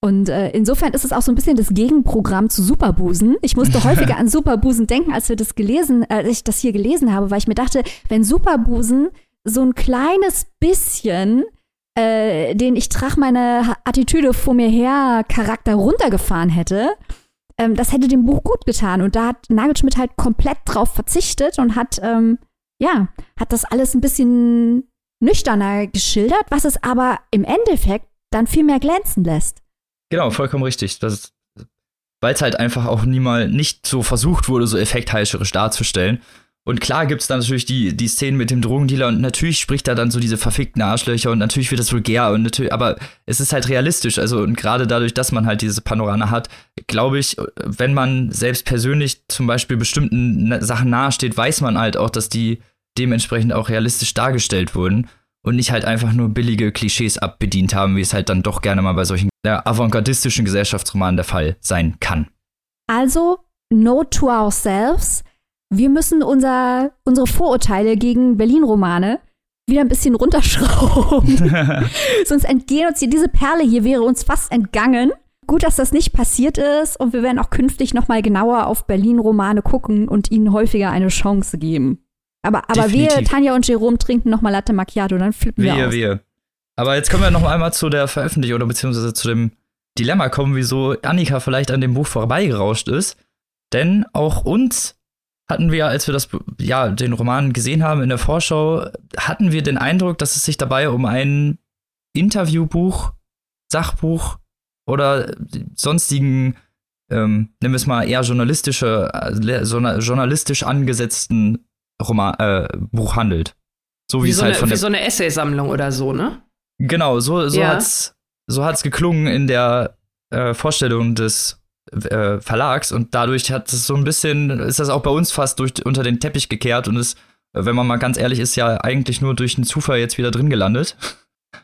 Und äh, insofern ist es auch so ein bisschen das Gegenprogramm zu Superbusen. Ich musste häufiger an Superbusen denken, als wir das gelesen, äh, als ich das hier gelesen habe, weil ich mir dachte, wenn Superbusen so ein kleines bisschen äh, den ich trach meine Attitüde vor mir her Charakter runtergefahren hätte, ähm, das hätte dem Buch gut getan. Und da hat Nagelschmidt halt komplett drauf verzichtet und hat, ähm, ja, hat das alles ein bisschen nüchterner geschildert, was es aber im Endeffekt dann viel mehr glänzen lässt. Genau, vollkommen richtig. weil es halt einfach auch niemals nicht so versucht wurde, so effektheischerisch darzustellen, und klar gibt es dann natürlich die, die Szenen mit dem Drogendealer und natürlich spricht er dann so diese verfickten Arschlöcher und natürlich wird das vulgär und natürlich, aber es ist halt realistisch. Also und gerade dadurch, dass man halt diese Panorama hat, glaube ich, wenn man selbst persönlich zum Beispiel bestimmten Sachen nahesteht, weiß man halt auch, dass die dementsprechend auch realistisch dargestellt wurden und nicht halt einfach nur billige Klischees abbedient haben, wie es halt dann doch gerne mal bei solchen avantgardistischen Gesellschaftsromanen der Fall sein kann. Also, note to ourselves wir müssen unser, unsere Vorurteile gegen Berlin-Romane wieder ein bisschen runterschrauben. Sonst entgehen uns hier, diese Perle hier wäre uns fast entgangen. Gut, dass das nicht passiert ist und wir werden auch künftig noch mal genauer auf Berlin-Romane gucken und ihnen häufiger eine Chance geben. Aber, aber wir, Tanja und Jerome, trinken noch mal Latte Macchiato, dann flippen wir, wir aus. Wir. Aber jetzt können wir noch einmal zu der Veröffentlichung oder beziehungsweise zu dem Dilemma kommen, wieso Annika vielleicht an dem Buch vorbeigerauscht ist. Denn auch uns hatten wir, als wir das, ja, den Roman gesehen haben in der Vorschau, hatten wir den Eindruck, dass es sich dabei um ein Interviewbuch, Sachbuch oder sonstigen, ähm, nennen wir es mal eher journalistische, äh, journalistisch angesetzten Roman, äh, Buch handelt. So wie, wie es so halt eine, von der, wie so eine Essaysammlung oder so, ne? Genau, so, so ja. hat's, so hat's geklungen in der äh, Vorstellung des äh, Verlags und dadurch hat es so ein bisschen, ist das auch bei uns fast durch, unter den Teppich gekehrt und ist, wenn man mal ganz ehrlich ist, ja eigentlich nur durch einen Zufall jetzt wieder drin gelandet.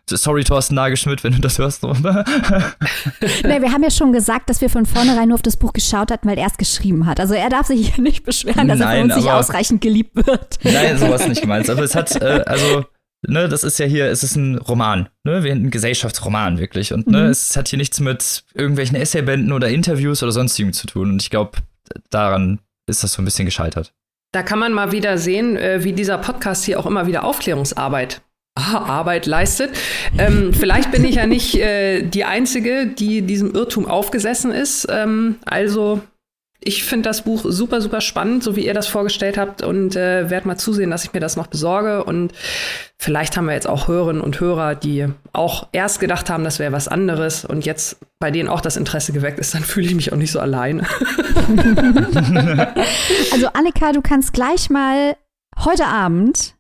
Sorry, Thorsten Nagelschmidt, wenn du das hörst. nee, wir haben ja schon gesagt, dass wir von vornherein nur auf das Buch geschaut hatten, weil er es geschrieben hat. Also er darf sich hier nicht beschweren, dass Nein, er von uns nicht ausreichend geliebt wird. Nein, sowas nicht gemeint. Aber es hat, äh, also, ne, das ist ja hier, es ist ein Roman, ne, ein Gesellschaftsroman wirklich. Und ne, mhm. es hat hier nichts mit irgendwelchen Essaybänden oder Interviews oder sonstigem zu tun. Und ich glaube, daran ist das so ein bisschen gescheitert. Da kann man mal wieder sehen, äh, wie dieser Podcast hier auch immer wieder Aufklärungsarbeit Arbeit leistet. Ähm, vielleicht bin ich ja nicht äh, die Einzige, die diesem Irrtum aufgesessen ist. Ähm, also ich finde das Buch super, super spannend, so wie ihr das vorgestellt habt und äh, werde mal zusehen, dass ich mir das noch besorge. Und vielleicht haben wir jetzt auch Hörerinnen und Hörer, die auch erst gedacht haben, das wäre was anderes und jetzt bei denen auch das Interesse geweckt ist, dann fühle ich mich auch nicht so allein. also Annika, du kannst gleich mal heute Abend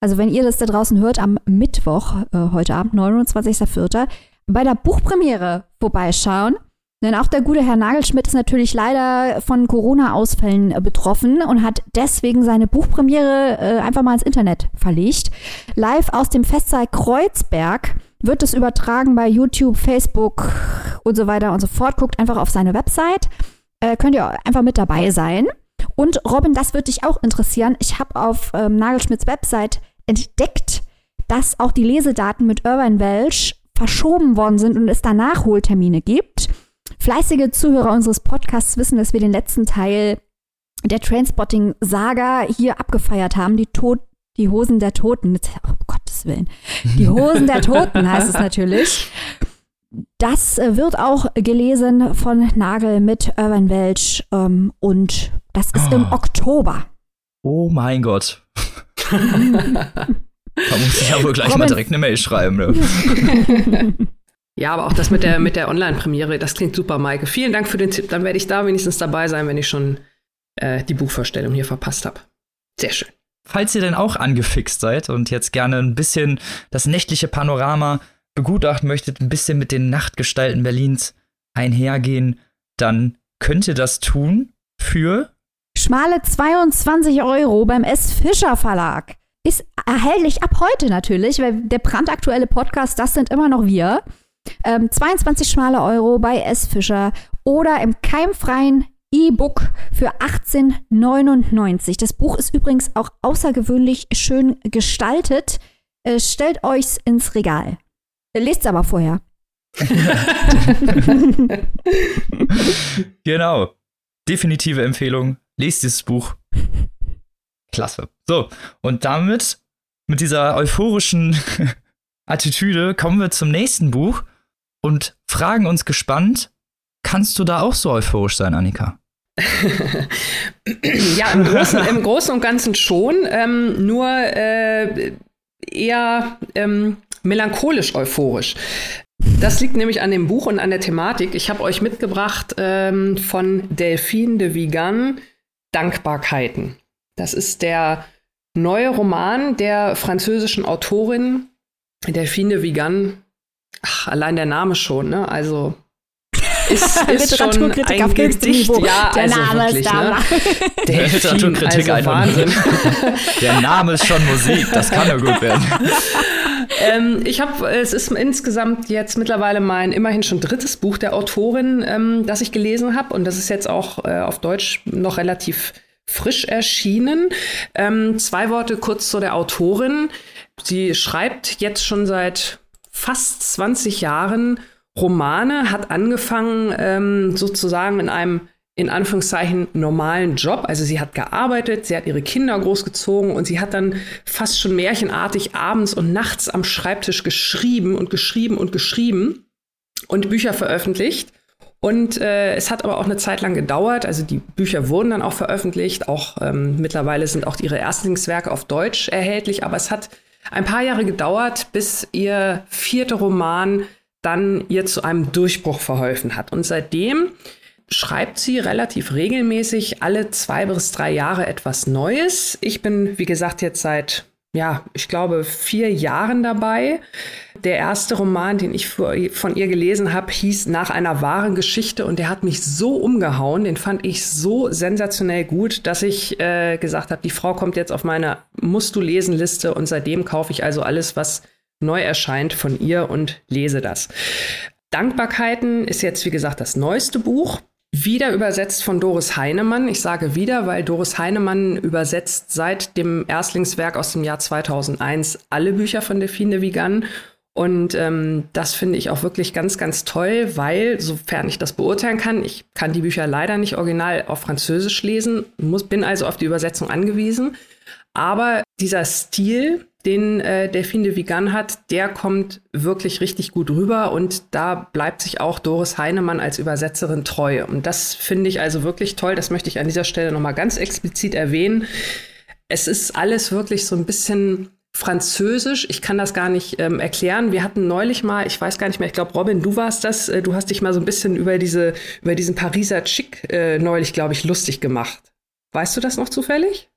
also wenn ihr das da draußen hört, am Mittwoch, äh, heute Abend, 29.04., bei der Buchpremiere vorbeischauen. Denn auch der gute Herr Nagelschmidt ist natürlich leider von Corona-Ausfällen äh, betroffen und hat deswegen seine Buchpremiere äh, einfach mal ins Internet verlegt. Live aus dem Festsaal Kreuzberg wird es übertragen bei YouTube, Facebook und so weiter und so fort. Guckt einfach auf seine Website. Äh, könnt ihr einfach mit dabei sein. Und Robin, das wird dich auch interessieren. Ich habe auf ähm, Nagelschmidts Website entdeckt, dass auch die Lesedaten mit Urban Welsh verschoben worden sind und es da Nachholtermine gibt. Fleißige Zuhörer unseres Podcasts wissen, dass wir den letzten Teil der Trainspotting-Saga hier abgefeiert haben. Die, Tod die Hosen der Toten. Oh, Gottes Willen. Die Hosen der Toten heißt es natürlich. Das äh, wird auch gelesen von Nagel mit Urban Welch ähm, und das ist oh. im Oktober. Oh mein Gott. da muss ich ja wohl gleich Robin. mal direkt eine Mail schreiben. Ne? Ja, aber auch das mit der, mit der Online-Premiere, das klingt super, Maike. Vielen Dank für den Tipp. Dann werde ich da wenigstens dabei sein, wenn ich schon äh, die Buchvorstellung hier verpasst habe. Sehr schön. Falls ihr denn auch angefixt seid und jetzt gerne ein bisschen das nächtliche Panorama begutachten möchtet, ein bisschen mit den Nachtgestalten Berlins einhergehen, dann könnt ihr das tun für schmale 22 Euro beim S. Fischer Verlag. Ist erhältlich ab heute natürlich, weil der brandaktuelle Podcast, das sind immer noch wir. Ähm, 22 schmale Euro bei S. Fischer oder im keimfreien E-Book für 18,99. Das Buch ist übrigens auch außergewöhnlich schön gestaltet. Äh, stellt euch's ins Regal. Lest aber vorher. genau. Definitive Empfehlung. Lest dieses Buch. Klasse. So, und damit, mit dieser euphorischen Attitüde, kommen wir zum nächsten Buch und fragen uns gespannt, kannst du da auch so euphorisch sein, Annika? ja, im Großen, im Großen, und Ganzen schon, ähm, nur äh, eher ähm, melancholisch euphorisch. Das liegt nämlich an dem Buch und an der Thematik. Ich habe euch mitgebracht ähm, von Delphine de Vigan, Dankbarkeiten. Das ist der neue Roman der französischen Autorin Delphine de Vigan. Ach, allein der Name schon, ne? Also ist, ist schon ein Gedicht. Ja, der also Name wirklich, ist da. Ne? Der Literaturkritik also Wahnsinn. Der Name ist schon Musik, das kann ja gut werden. ähm, ich habe, es ist insgesamt jetzt mittlerweile mein immerhin schon drittes Buch der Autorin, ähm, das ich gelesen habe. Und das ist jetzt auch äh, auf Deutsch noch relativ frisch erschienen. Ähm, zwei Worte kurz zu der Autorin. Sie schreibt jetzt schon seit fast 20 Jahren Romane, hat angefangen ähm, sozusagen in einem in Anführungszeichen normalen Job. Also sie hat gearbeitet, sie hat ihre Kinder großgezogen und sie hat dann fast schon märchenartig abends und nachts am Schreibtisch geschrieben und geschrieben und geschrieben und Bücher veröffentlicht. Und äh, es hat aber auch eine Zeit lang gedauert. Also die Bücher wurden dann auch veröffentlicht. Auch ähm, mittlerweile sind auch ihre Erstlingswerke auf Deutsch erhältlich. Aber es hat ein paar Jahre gedauert, bis ihr vierter Roman dann ihr zu einem Durchbruch verholfen hat. Und seitdem schreibt sie relativ regelmäßig alle zwei bis drei Jahre etwas Neues. Ich bin, wie gesagt, jetzt seit, ja, ich glaube, vier Jahren dabei. Der erste Roman, den ich von ihr gelesen habe, hieß Nach einer wahren Geschichte und der hat mich so umgehauen, den fand ich so sensationell gut, dass ich äh, gesagt habe, die Frau kommt jetzt auf meine Musst du lesen Liste und seitdem kaufe ich also alles, was neu erscheint von ihr und lese das. Dankbarkeiten ist jetzt, wie gesagt, das neueste Buch. Wieder übersetzt von Doris Heinemann. Ich sage wieder, weil Doris Heinemann übersetzt seit dem Erstlingswerk aus dem Jahr 2001 alle Bücher von Delphine Vigan. Und ähm, das finde ich auch wirklich ganz, ganz toll, weil, sofern ich das beurteilen kann, ich kann die Bücher leider nicht original auf Französisch lesen, muss, bin also auf die Übersetzung angewiesen. Aber dieser Stil, den äh, Delphine de Vigan hat, der kommt wirklich richtig gut rüber und da bleibt sich auch Doris Heinemann als Übersetzerin treu. Und das finde ich also wirklich toll. Das möchte ich an dieser Stelle nochmal ganz explizit erwähnen. Es ist alles wirklich so ein bisschen Französisch. Ich kann das gar nicht ähm, erklären. Wir hatten neulich mal, ich weiß gar nicht mehr, ich glaube, Robin, du warst das, äh, du hast dich mal so ein bisschen über diese, über diesen Pariser Chic äh, neulich, glaube ich, lustig gemacht. Weißt du das noch zufällig?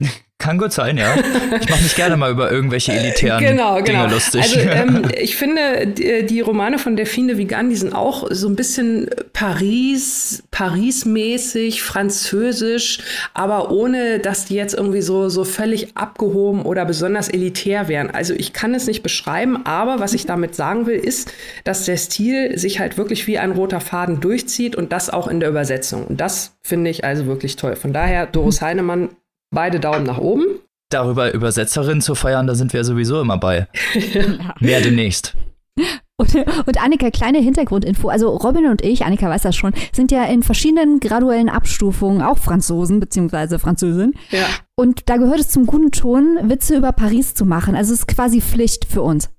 Kann gut sein, ja. Ich mache mich gerne mal über irgendwelche elitären genau, genau. Dinge lustig. Also ähm, ich finde, die, die, Romane von Delphine Vigan, die sind auch so ein bisschen Paris, Paris-mäßig, französisch, aber ohne, dass die jetzt irgendwie so, so völlig abgehoben oder besonders elitär wären. Also ich kann es nicht beschreiben, aber was ich damit sagen will, ist, dass der Stil sich halt wirklich wie ein roter Faden durchzieht und das auch in der Übersetzung. Und das finde ich also wirklich toll. Von daher, Doris Heinemann Beide Daumen nach oben. Darüber Übersetzerin zu feiern, da sind wir sowieso immer bei. Mehr demnächst. Und, und Annika, kleine Hintergrundinfo. Also Robin und ich, Annika weiß das schon, sind ja in verschiedenen graduellen Abstufungen auch Franzosen bzw. Französin. Ja. Und da gehört es zum guten Ton, Witze über Paris zu machen. Also es ist quasi Pflicht für uns.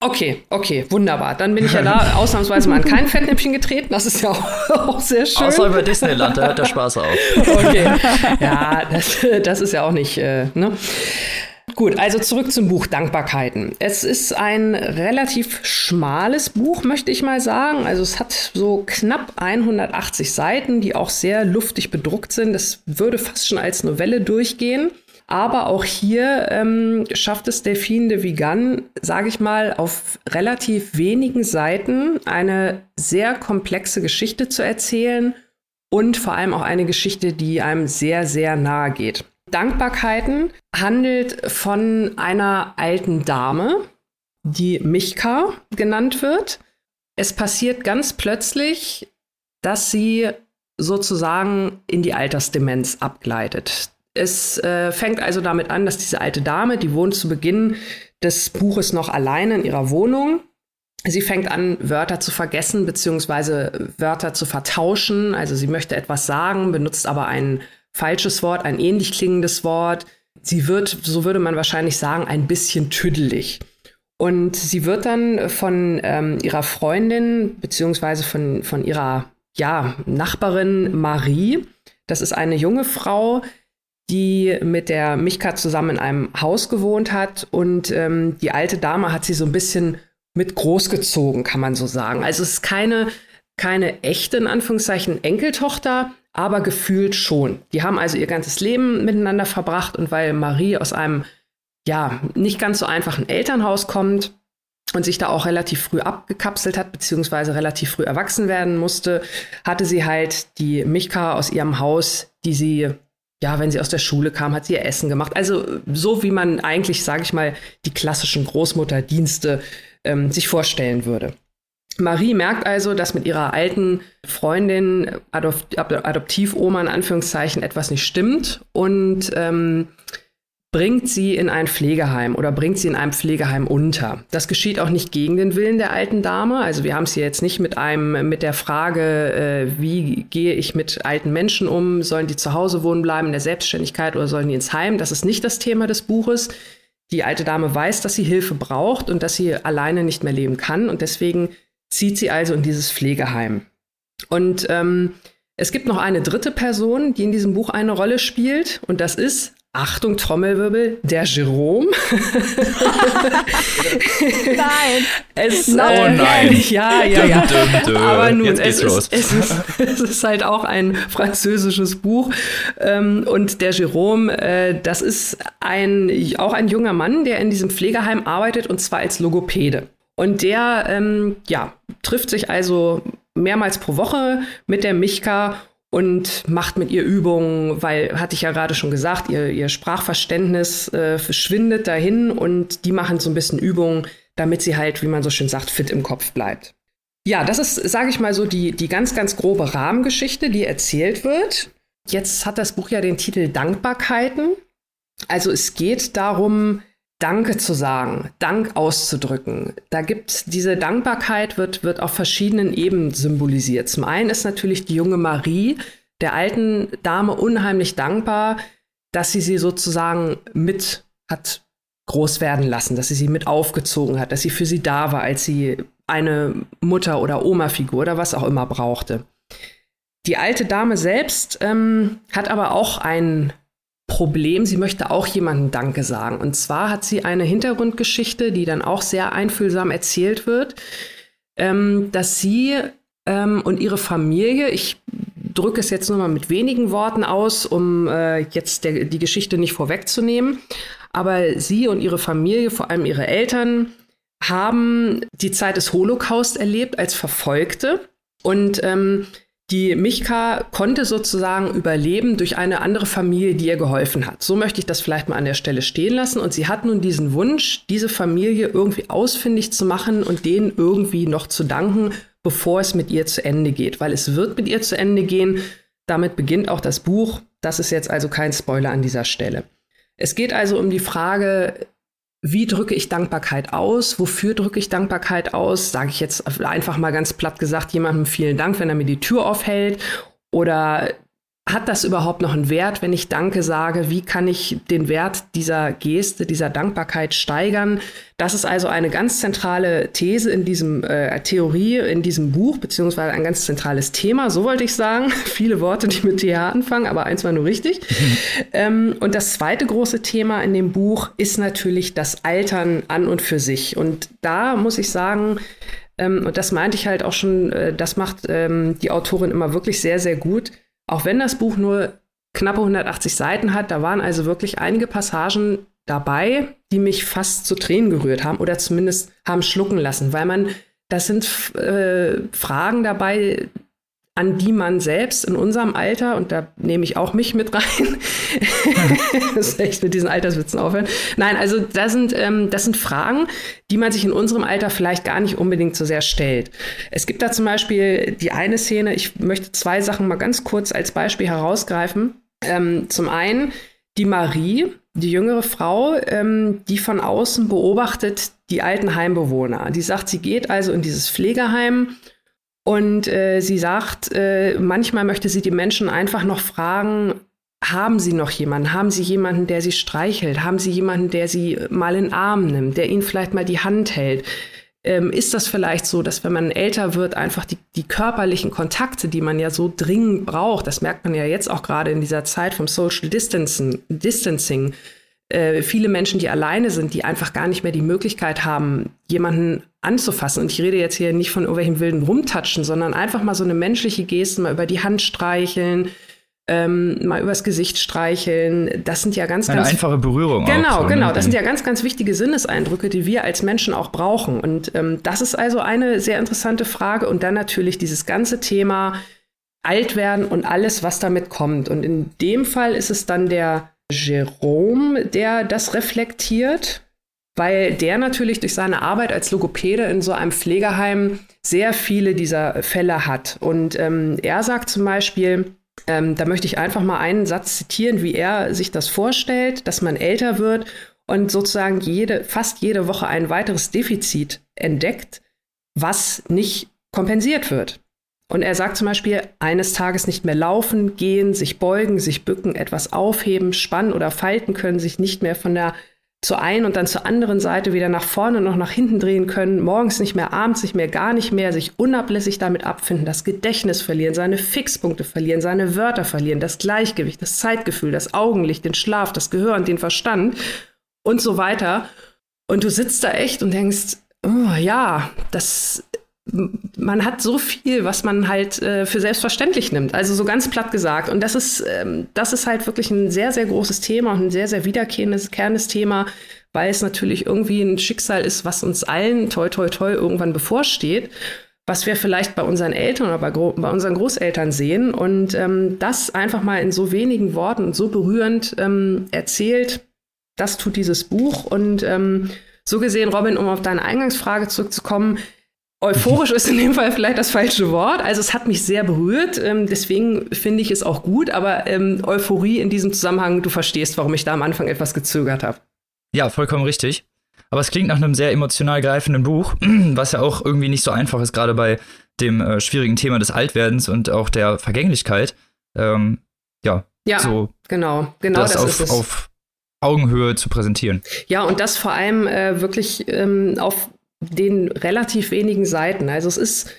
Okay, okay, wunderbar. Dann bin ich ja da ausnahmsweise mal an kein Fettnäpfchen getreten. Das ist ja auch, auch sehr schön. Außer über Disneyland, da hört der Spaß auf. Okay, ja, das, das ist ja auch nicht, äh, ne? Gut, also zurück zum Buch Dankbarkeiten. Es ist ein relativ schmales Buch, möchte ich mal sagen. Also es hat so knapp 180 Seiten, die auch sehr luftig bedruckt sind. Das würde fast schon als Novelle durchgehen. Aber auch hier ähm, schafft es Delphine de Vigan, sage ich mal, auf relativ wenigen Seiten eine sehr komplexe Geschichte zu erzählen und vor allem auch eine Geschichte, die einem sehr, sehr nahe geht. Dankbarkeiten handelt von einer alten Dame, die Michka genannt wird. Es passiert ganz plötzlich, dass sie sozusagen in die Altersdemenz abgleitet. Es äh, fängt also damit an, dass diese alte Dame, die wohnt zu Beginn des Buches noch alleine in ihrer Wohnung. Sie fängt an, Wörter zu vergessen beziehungsweise Wörter zu vertauschen. Also sie möchte etwas sagen, benutzt aber ein falsches Wort, ein ähnlich klingendes Wort. Sie wird, so würde man wahrscheinlich sagen, ein bisschen tüdelig. Und sie wird dann von ähm, ihrer Freundin beziehungsweise von, von ihrer ja, Nachbarin Marie, das ist eine junge Frau, die mit der Michka zusammen in einem Haus gewohnt hat. Und ähm, die alte Dame hat sie so ein bisschen mit großgezogen, kann man so sagen. Also es ist keine, keine echte, in Anführungszeichen, Enkeltochter, aber gefühlt schon. Die haben also ihr ganzes Leben miteinander verbracht und weil Marie aus einem, ja, nicht ganz so einfachen Elternhaus kommt, und sich da auch relativ früh abgekapselt hat, beziehungsweise relativ früh erwachsen werden musste, hatte sie halt die Michka aus ihrem Haus, die sie ja, wenn sie aus der Schule kam, hat sie ihr Essen gemacht. Also so wie man eigentlich, sage ich mal, die klassischen Großmutterdienste ähm, sich vorstellen würde. Marie merkt also, dass mit ihrer alten Freundin, Adopt Adoptivoma in Anführungszeichen, etwas nicht stimmt und ähm, bringt sie in ein Pflegeheim oder bringt sie in einem Pflegeheim unter. Das geschieht auch nicht gegen den Willen der alten Dame. Also wir haben es hier jetzt nicht mit einem mit der Frage, äh, wie gehe ich mit alten Menschen um? Sollen die zu Hause wohnen bleiben in der Selbstständigkeit oder sollen die ins Heim? Das ist nicht das Thema des Buches. Die alte Dame weiß, dass sie Hilfe braucht und dass sie alleine nicht mehr leben kann und deswegen zieht sie also in dieses Pflegeheim. Und ähm, es gibt noch eine dritte Person, die in diesem Buch eine Rolle spielt und das ist Achtung, Trommelwirbel, der Jerome. nein. Es, oh nein. Äh, ja, ja, ja. Dum, dum, dum. Aber nun, Jetzt es geht's los. ist, es, ist, es ist halt auch ein französisches Buch. Ähm, und der Jerome, äh, das ist ein, auch ein junger Mann, der in diesem Pflegeheim arbeitet und zwar als Logopäde. Und der, ähm, ja, trifft sich also mehrmals pro Woche mit der Michka und macht mit ihr Übungen, weil, hatte ich ja gerade schon gesagt, ihr, ihr Sprachverständnis äh, verschwindet dahin und die machen so ein bisschen Übungen, damit sie halt, wie man so schön sagt, fit im Kopf bleibt. Ja, das ist, sage ich mal so, die, die ganz, ganz grobe Rahmengeschichte, die erzählt wird. Jetzt hat das Buch ja den Titel Dankbarkeiten. Also es geht darum, Danke zu sagen, Dank auszudrücken. Da gibt diese Dankbarkeit wird, wird auf verschiedenen Ebenen symbolisiert. Zum einen ist natürlich die junge Marie der alten Dame unheimlich dankbar, dass sie sie sozusagen mit hat groß werden lassen, dass sie sie mit aufgezogen hat, dass sie für sie da war, als sie eine Mutter- oder Oma-Figur oder was auch immer brauchte. Die alte Dame selbst ähm, hat aber auch einen Problem, sie möchte auch jemandem Danke sagen. Und zwar hat sie eine Hintergrundgeschichte, die dann auch sehr einfühlsam erzählt wird, ähm, dass sie ähm, und ihre Familie, ich drücke es jetzt nur mal mit wenigen Worten aus, um äh, jetzt der, die Geschichte nicht vorwegzunehmen, aber sie und ihre Familie, vor allem ihre Eltern, haben die Zeit des Holocaust erlebt als Verfolgte und ähm, die Michka konnte sozusagen überleben durch eine andere Familie, die ihr geholfen hat. So möchte ich das vielleicht mal an der Stelle stehen lassen. Und sie hat nun diesen Wunsch, diese Familie irgendwie ausfindig zu machen und denen irgendwie noch zu danken, bevor es mit ihr zu Ende geht. Weil es wird mit ihr zu Ende gehen. Damit beginnt auch das Buch. Das ist jetzt also kein Spoiler an dieser Stelle. Es geht also um die Frage, wie drücke ich Dankbarkeit aus? Wofür drücke ich Dankbarkeit aus? Sage ich jetzt einfach mal ganz platt gesagt jemandem vielen Dank, wenn er mir die Tür aufhält? Oder hat das überhaupt noch einen Wert, wenn ich Danke sage? Wie kann ich den Wert dieser Geste, dieser Dankbarkeit steigern? Das ist also eine ganz zentrale These in diesem äh, Theorie, in diesem Buch, beziehungsweise ein ganz zentrales Thema, so wollte ich sagen. Viele Worte, die mit TH anfangen, aber eins war nur richtig. ähm, und das zweite große Thema in dem Buch ist natürlich das Altern an und für sich. Und da muss ich sagen, ähm, und das meinte ich halt auch schon, äh, das macht ähm, die Autorin immer wirklich sehr, sehr gut auch wenn das Buch nur knappe 180 Seiten hat, da waren also wirklich einige Passagen dabei, die mich fast zu Tränen gerührt haben oder zumindest haben schlucken lassen, weil man, das sind äh, Fragen dabei, an die man selbst in unserem Alter, und da nehme ich auch mich mit rein, das ist echt mit diesen Alterswitzen aufhören. Nein, also das sind, ähm, das sind Fragen, die man sich in unserem Alter vielleicht gar nicht unbedingt so sehr stellt. Es gibt da zum Beispiel die eine Szene, ich möchte zwei Sachen mal ganz kurz als Beispiel herausgreifen. Ähm, zum einen die Marie, die jüngere Frau, ähm, die von außen beobachtet die alten Heimbewohner. Die sagt, sie geht also in dieses Pflegeheim und äh, sie sagt, äh, manchmal möchte sie die Menschen einfach noch fragen, haben Sie noch jemanden? Haben Sie jemanden, der Sie streichelt? Haben Sie jemanden, der Sie mal in den Arm nimmt, der Ihnen vielleicht mal die Hand hält? Ähm, ist das vielleicht so, dass wenn man älter wird, einfach die, die körperlichen Kontakte, die man ja so dringend braucht, das merkt man ja jetzt auch gerade in dieser Zeit vom Social Distancing, Distancing äh, viele Menschen, die alleine sind, die einfach gar nicht mehr die Möglichkeit haben, jemanden anzufassen. Und ich rede jetzt hier nicht von irgendwelchen wilden Rumtatschen, sondern einfach mal so eine menschliche Geste, mal über die Hand streicheln, ähm, mal übers Gesicht streicheln. Das sind ja ganz, Eine ganz einfache Berührung. Genau, auch, genau. Ne? Das sind ja ganz, ganz wichtige Sinneseindrücke, die wir als Menschen auch brauchen. Und ähm, das ist also eine sehr interessante Frage. Und dann natürlich dieses ganze Thema alt werden und alles, was damit kommt. Und in dem Fall ist es dann der Jerome, der das reflektiert, weil der natürlich durch seine Arbeit als Logopäde in so einem Pflegeheim sehr viele dieser Fälle hat. Und ähm, er sagt zum Beispiel, Ähm, da möchte ich einfach mal einen Satz zitieren, wie er sich das vorstellt, dass man älter wird und sozusagen jede, fast jede Woche ein weiteres Defizit entdeckt, was nicht kompensiert wird. Und er sagt zum Beispiel, eines Tages nicht mehr laufen, gehen, sich beugen, sich bücken, etwas aufheben, spannen oder falten können, sich nicht mehr von der zur einen und dann zur anderen Seite wieder nach vorne und noch nach hinten drehen können, morgens nicht mehr, abends nicht mehr, gar nicht mehr, sich unablässig damit abfinden, das Gedächtnis verlieren, seine Fixpunkte verlieren, seine Wörter verlieren, das Gleichgewicht, das Zeitgefühl, das Augenlicht, den Schlaf, das Gehör und den Verstand und so weiter. Und du sitzt da echt und denkst, oh, ja, das man hat so viel, was man halt äh, für selbstverständlich nimmt. Also so ganz platt gesagt. Und das ist, ähm, das ist halt wirklich ein sehr, sehr großes Thema und ein sehr, sehr wiederkehrendes Thema, weil es natürlich irgendwie ein Schicksal ist, was uns allen toi, toi, toi irgendwann bevorsteht, was wir vielleicht bei unseren Eltern oder bei, bei unseren Großeltern sehen. Und ähm, das einfach mal in so wenigen Worten und so berührend ähm, erzählt, das tut dieses Buch. Und ähm, so gesehen, Robin, um auf deine Eingangsfrage zurückzukommen, Euphorisch ist in dem Fall vielleicht das falsche Wort. Also es hat mich sehr berührt. Ähm, deswegen finde ich es auch gut. Aber ähm, Euphorie in diesem Zusammenhang, du verstehst, warum ich da am Anfang etwas gezögert habe. Ja, vollkommen richtig. Aber es klingt nach einem sehr emotional greifenden Buch, was ja auch irgendwie nicht so einfach ist, gerade bei dem äh, schwierigen Thema des Altwerdens und auch der Vergänglichkeit. Ähm, ja, ja, so genau, genau das, das auf, ist es. auf Augenhöhe zu präsentieren. Ja, und das vor allem äh, wirklich ähm, auf den relativ wenigen Seiten. Also es ist,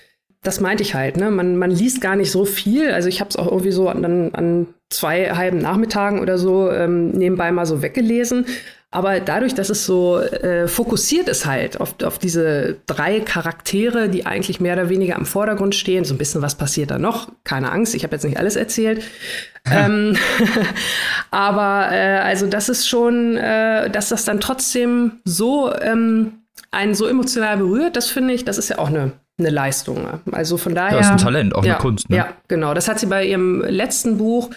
das meinte ich halt, ne? Man, man liest gar nicht so viel. Also ich habe es auch irgendwie so an, an zwei halben Nachmittagen oder so ähm, nebenbei mal so weggelesen. Aber dadurch, dass es so äh, fokussiert ist halt auf, auf diese drei Charaktere, die eigentlich mehr oder weniger am Vordergrund stehen, so ein bisschen was passiert da noch, keine Angst, ich habe jetzt nicht alles erzählt. ähm, aber äh, also das ist schon, äh, dass das dann trotzdem so ähm, einen so emotional berührt, das finde ich, das ist ja auch eine, eine Leistung. Also von daher. Das ist ein Talent, auch ja, eine Kunst. Ne? Ja, genau. Das hat sie bei ihrem letzten Buch,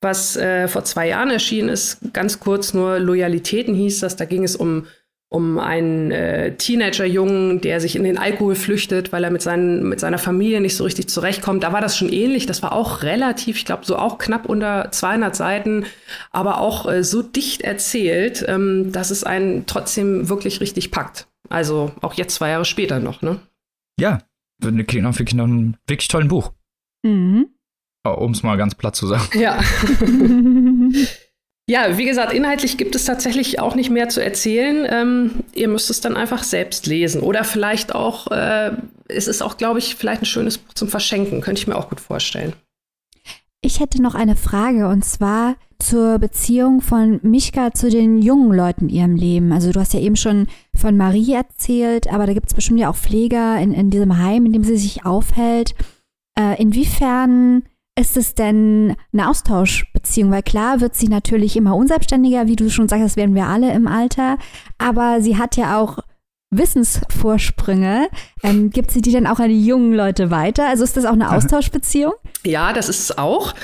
was äh, vor zwei Jahren erschienen ist, ganz kurz nur Loyalitäten hieß das. Da ging es um um einen äh, Teenager-Jungen, der sich in den Alkohol flüchtet, weil er mit, seinen, mit seiner Familie nicht so richtig zurechtkommt. Da war das schon ähnlich. Das war auch relativ, ich glaube, so auch knapp unter 200 Seiten, aber auch äh, so dicht erzählt, ähm, dass es einen trotzdem wirklich richtig packt. Also auch jetzt zwei Jahre später noch, ne? Ja, klingt nach wirklich noch ein wirklich tollen Buch. Mhm. Um es mal ganz platt zu sagen. Ja. ja, wie gesagt, inhaltlich gibt es tatsächlich auch nicht mehr zu erzählen. Ähm, ihr müsst es dann einfach selbst lesen. Oder vielleicht auch, äh, es ist auch, glaube ich, vielleicht ein schönes Buch zum Verschenken. Könnte ich mir auch gut vorstellen. Ich hätte noch eine Frage und zwar zur Beziehung von Mischka zu den jungen Leuten in ihrem Leben. Also du hast ja eben schon von Marie erzählt, aber da gibt es bestimmt ja auch Pfleger in, in diesem Heim, in dem sie sich aufhält. Äh, inwiefern ist es denn eine Austauschbeziehung? Weil klar wird sie natürlich immer unselbstständiger, wie du schon sagst, das werden wir alle im Alter, aber sie hat ja auch Wissensvorsprünge. Ähm, gibt sie die denn auch an die jungen Leute weiter? Also ist das auch eine Austauschbeziehung? Ja, das ist es auch.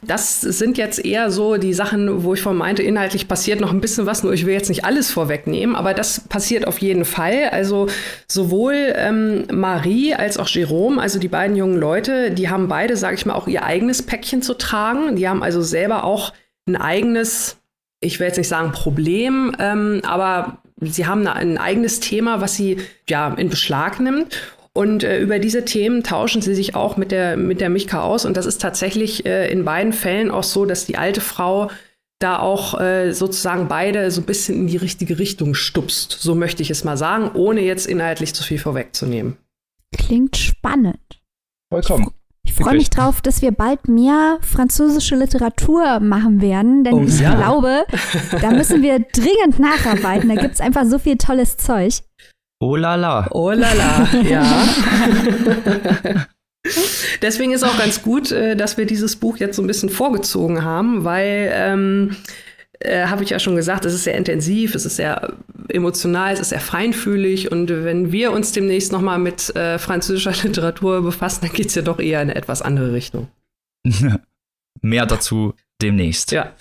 Das sind jetzt eher so die Sachen, wo ich von meinte, inhaltlich passiert noch ein bisschen was, nur ich will jetzt nicht alles vorwegnehmen, aber das passiert auf jeden Fall. Also sowohl ähm, Marie als auch Jerome, also die beiden jungen Leute, die haben beide, sage ich mal, auch ihr eigenes Päckchen zu tragen. Die haben also selber auch ein eigenes, ich will jetzt nicht sagen Problem, ähm, aber sie haben ein eigenes Thema, was sie ja in Beschlag nimmt. Und äh, über diese Themen tauschen sie sich auch mit der, mit der Micha aus. Und das ist tatsächlich äh, in beiden Fällen auch so, dass die alte Frau da auch äh, sozusagen beide so ein bisschen in die richtige Richtung stupst. So möchte ich es mal sagen, ohne jetzt inhaltlich zu viel vorwegzunehmen. Klingt spannend. Vollkommen. Ich freue mich drauf, dass wir bald mehr französische Literatur machen werden, denn oh, ich ja. glaube, da müssen wir dringend nacharbeiten. Da gibt es einfach so viel tolles Zeug. Oh la la. Oh la la, ja. Deswegen ist auch ganz gut, äh, dass wir dieses Buch jetzt so ein bisschen vorgezogen haben, weil ähm, äh, habe ich ja schon gesagt, es ist sehr intensiv, es ist sehr emotional, es ist sehr feinfühlig und wenn wir uns demnächst noch mal mit äh, französischer Literatur befassen, dann geht es ja doch eher in eine etwas andere Richtung. Mehr dazu demnächst. Ja.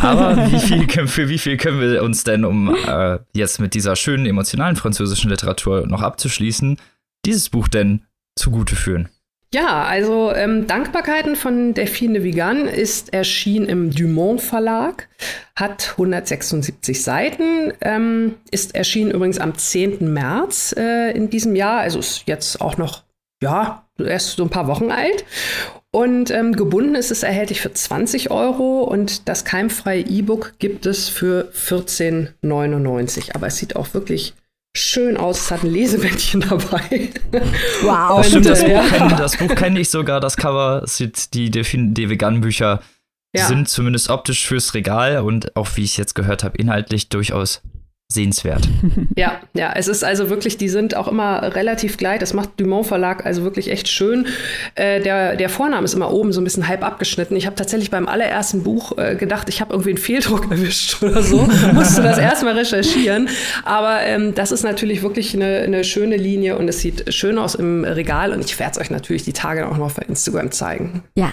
Aber wie viel, für wie viel können wir uns denn, um äh, jetzt mit dieser schönen emotionalen französischen Literatur noch abzuschließen, dieses Buch denn zugute führen? Ja, also ähm, Dankbarkeiten von Delphine Vigan ist erschienen im Dumont Verlag, hat 176 Seiten, ähm, ist erschienen übrigens am 10. März äh, in diesem Jahr, also ist jetzt auch noch, ja, erst so ein paar Wochen alt. Und ähm, gebunden ist es erhältlich für 20 Euro und das keimfreie E-Book gibt es für 14,99. Aber es sieht auch wirklich schön aus. Es hat ein Lesebändchen dabei. Wow. Und, Stimmt, das, äh, Buch kenn, das Buch kenne ich sogar. Das Cover sieht die Devegan-Bücher ja. sind zumindest optisch fürs Regal und auch wie ich jetzt gehört habe, inhaltlich durchaus sehenswert. Ja, ja, es ist also wirklich, die sind auch immer relativ gleich. Das macht Dumont Verlag also wirklich echt schön. Äh, der, der Vorname ist immer oben so ein bisschen halb abgeschnitten. Ich habe tatsächlich beim allerersten Buch äh, gedacht, ich habe irgendwie einen Fehldruck erwischt oder so. Musste das erstmal recherchieren. Aber ähm, das ist natürlich wirklich eine, eine schöne Linie und es sieht schön aus im Regal. Und ich werde es euch natürlich die Tage auch noch bei Instagram zeigen. Ja,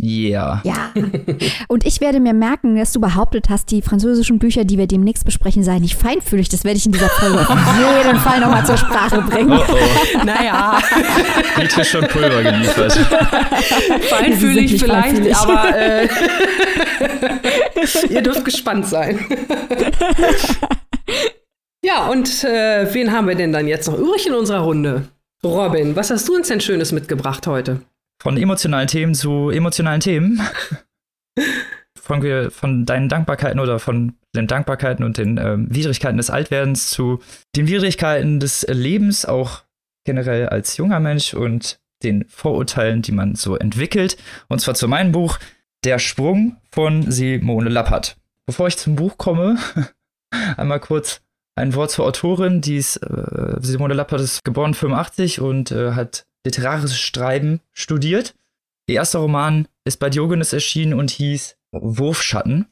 Yeah. Ja. Und ich werde mir merken, dass du behauptet hast, die französischen Bücher, die wir demnächst besprechen, seien nicht feinfühlig. Das werde ich in dieser Folge auf jeden Fall nochmal zur Sprache bringen. Oh oh. Naja. Bitte schon Pulver geliefert. Feinfühlig vielleicht, feinfühlig. aber äh, ihr dürft gespannt sein. ja, und äh, wen haben wir denn dann jetzt noch übrig in unserer Runde? Robin, was hast du uns denn Schönes mitgebracht heute? Von emotionalen Themen zu emotionalen Themen. Fangen wir von deinen Dankbarkeiten oder von den Dankbarkeiten und den äh, Widrigkeiten des Altwerdens zu den Widrigkeiten des Lebens, auch generell als junger Mensch und den Vorurteilen, die man so entwickelt. Und zwar zu meinem Buch Der Sprung von Simone Lappert. Bevor ich zum Buch komme, einmal kurz ein Wort zur Autorin. Die ist, äh, Simone Lappert ist geboren 85 und äh, hat literarisches Schreiben studiert. Ihr erster Roman ist bei Diogenes erschienen und hieß Wurfschatten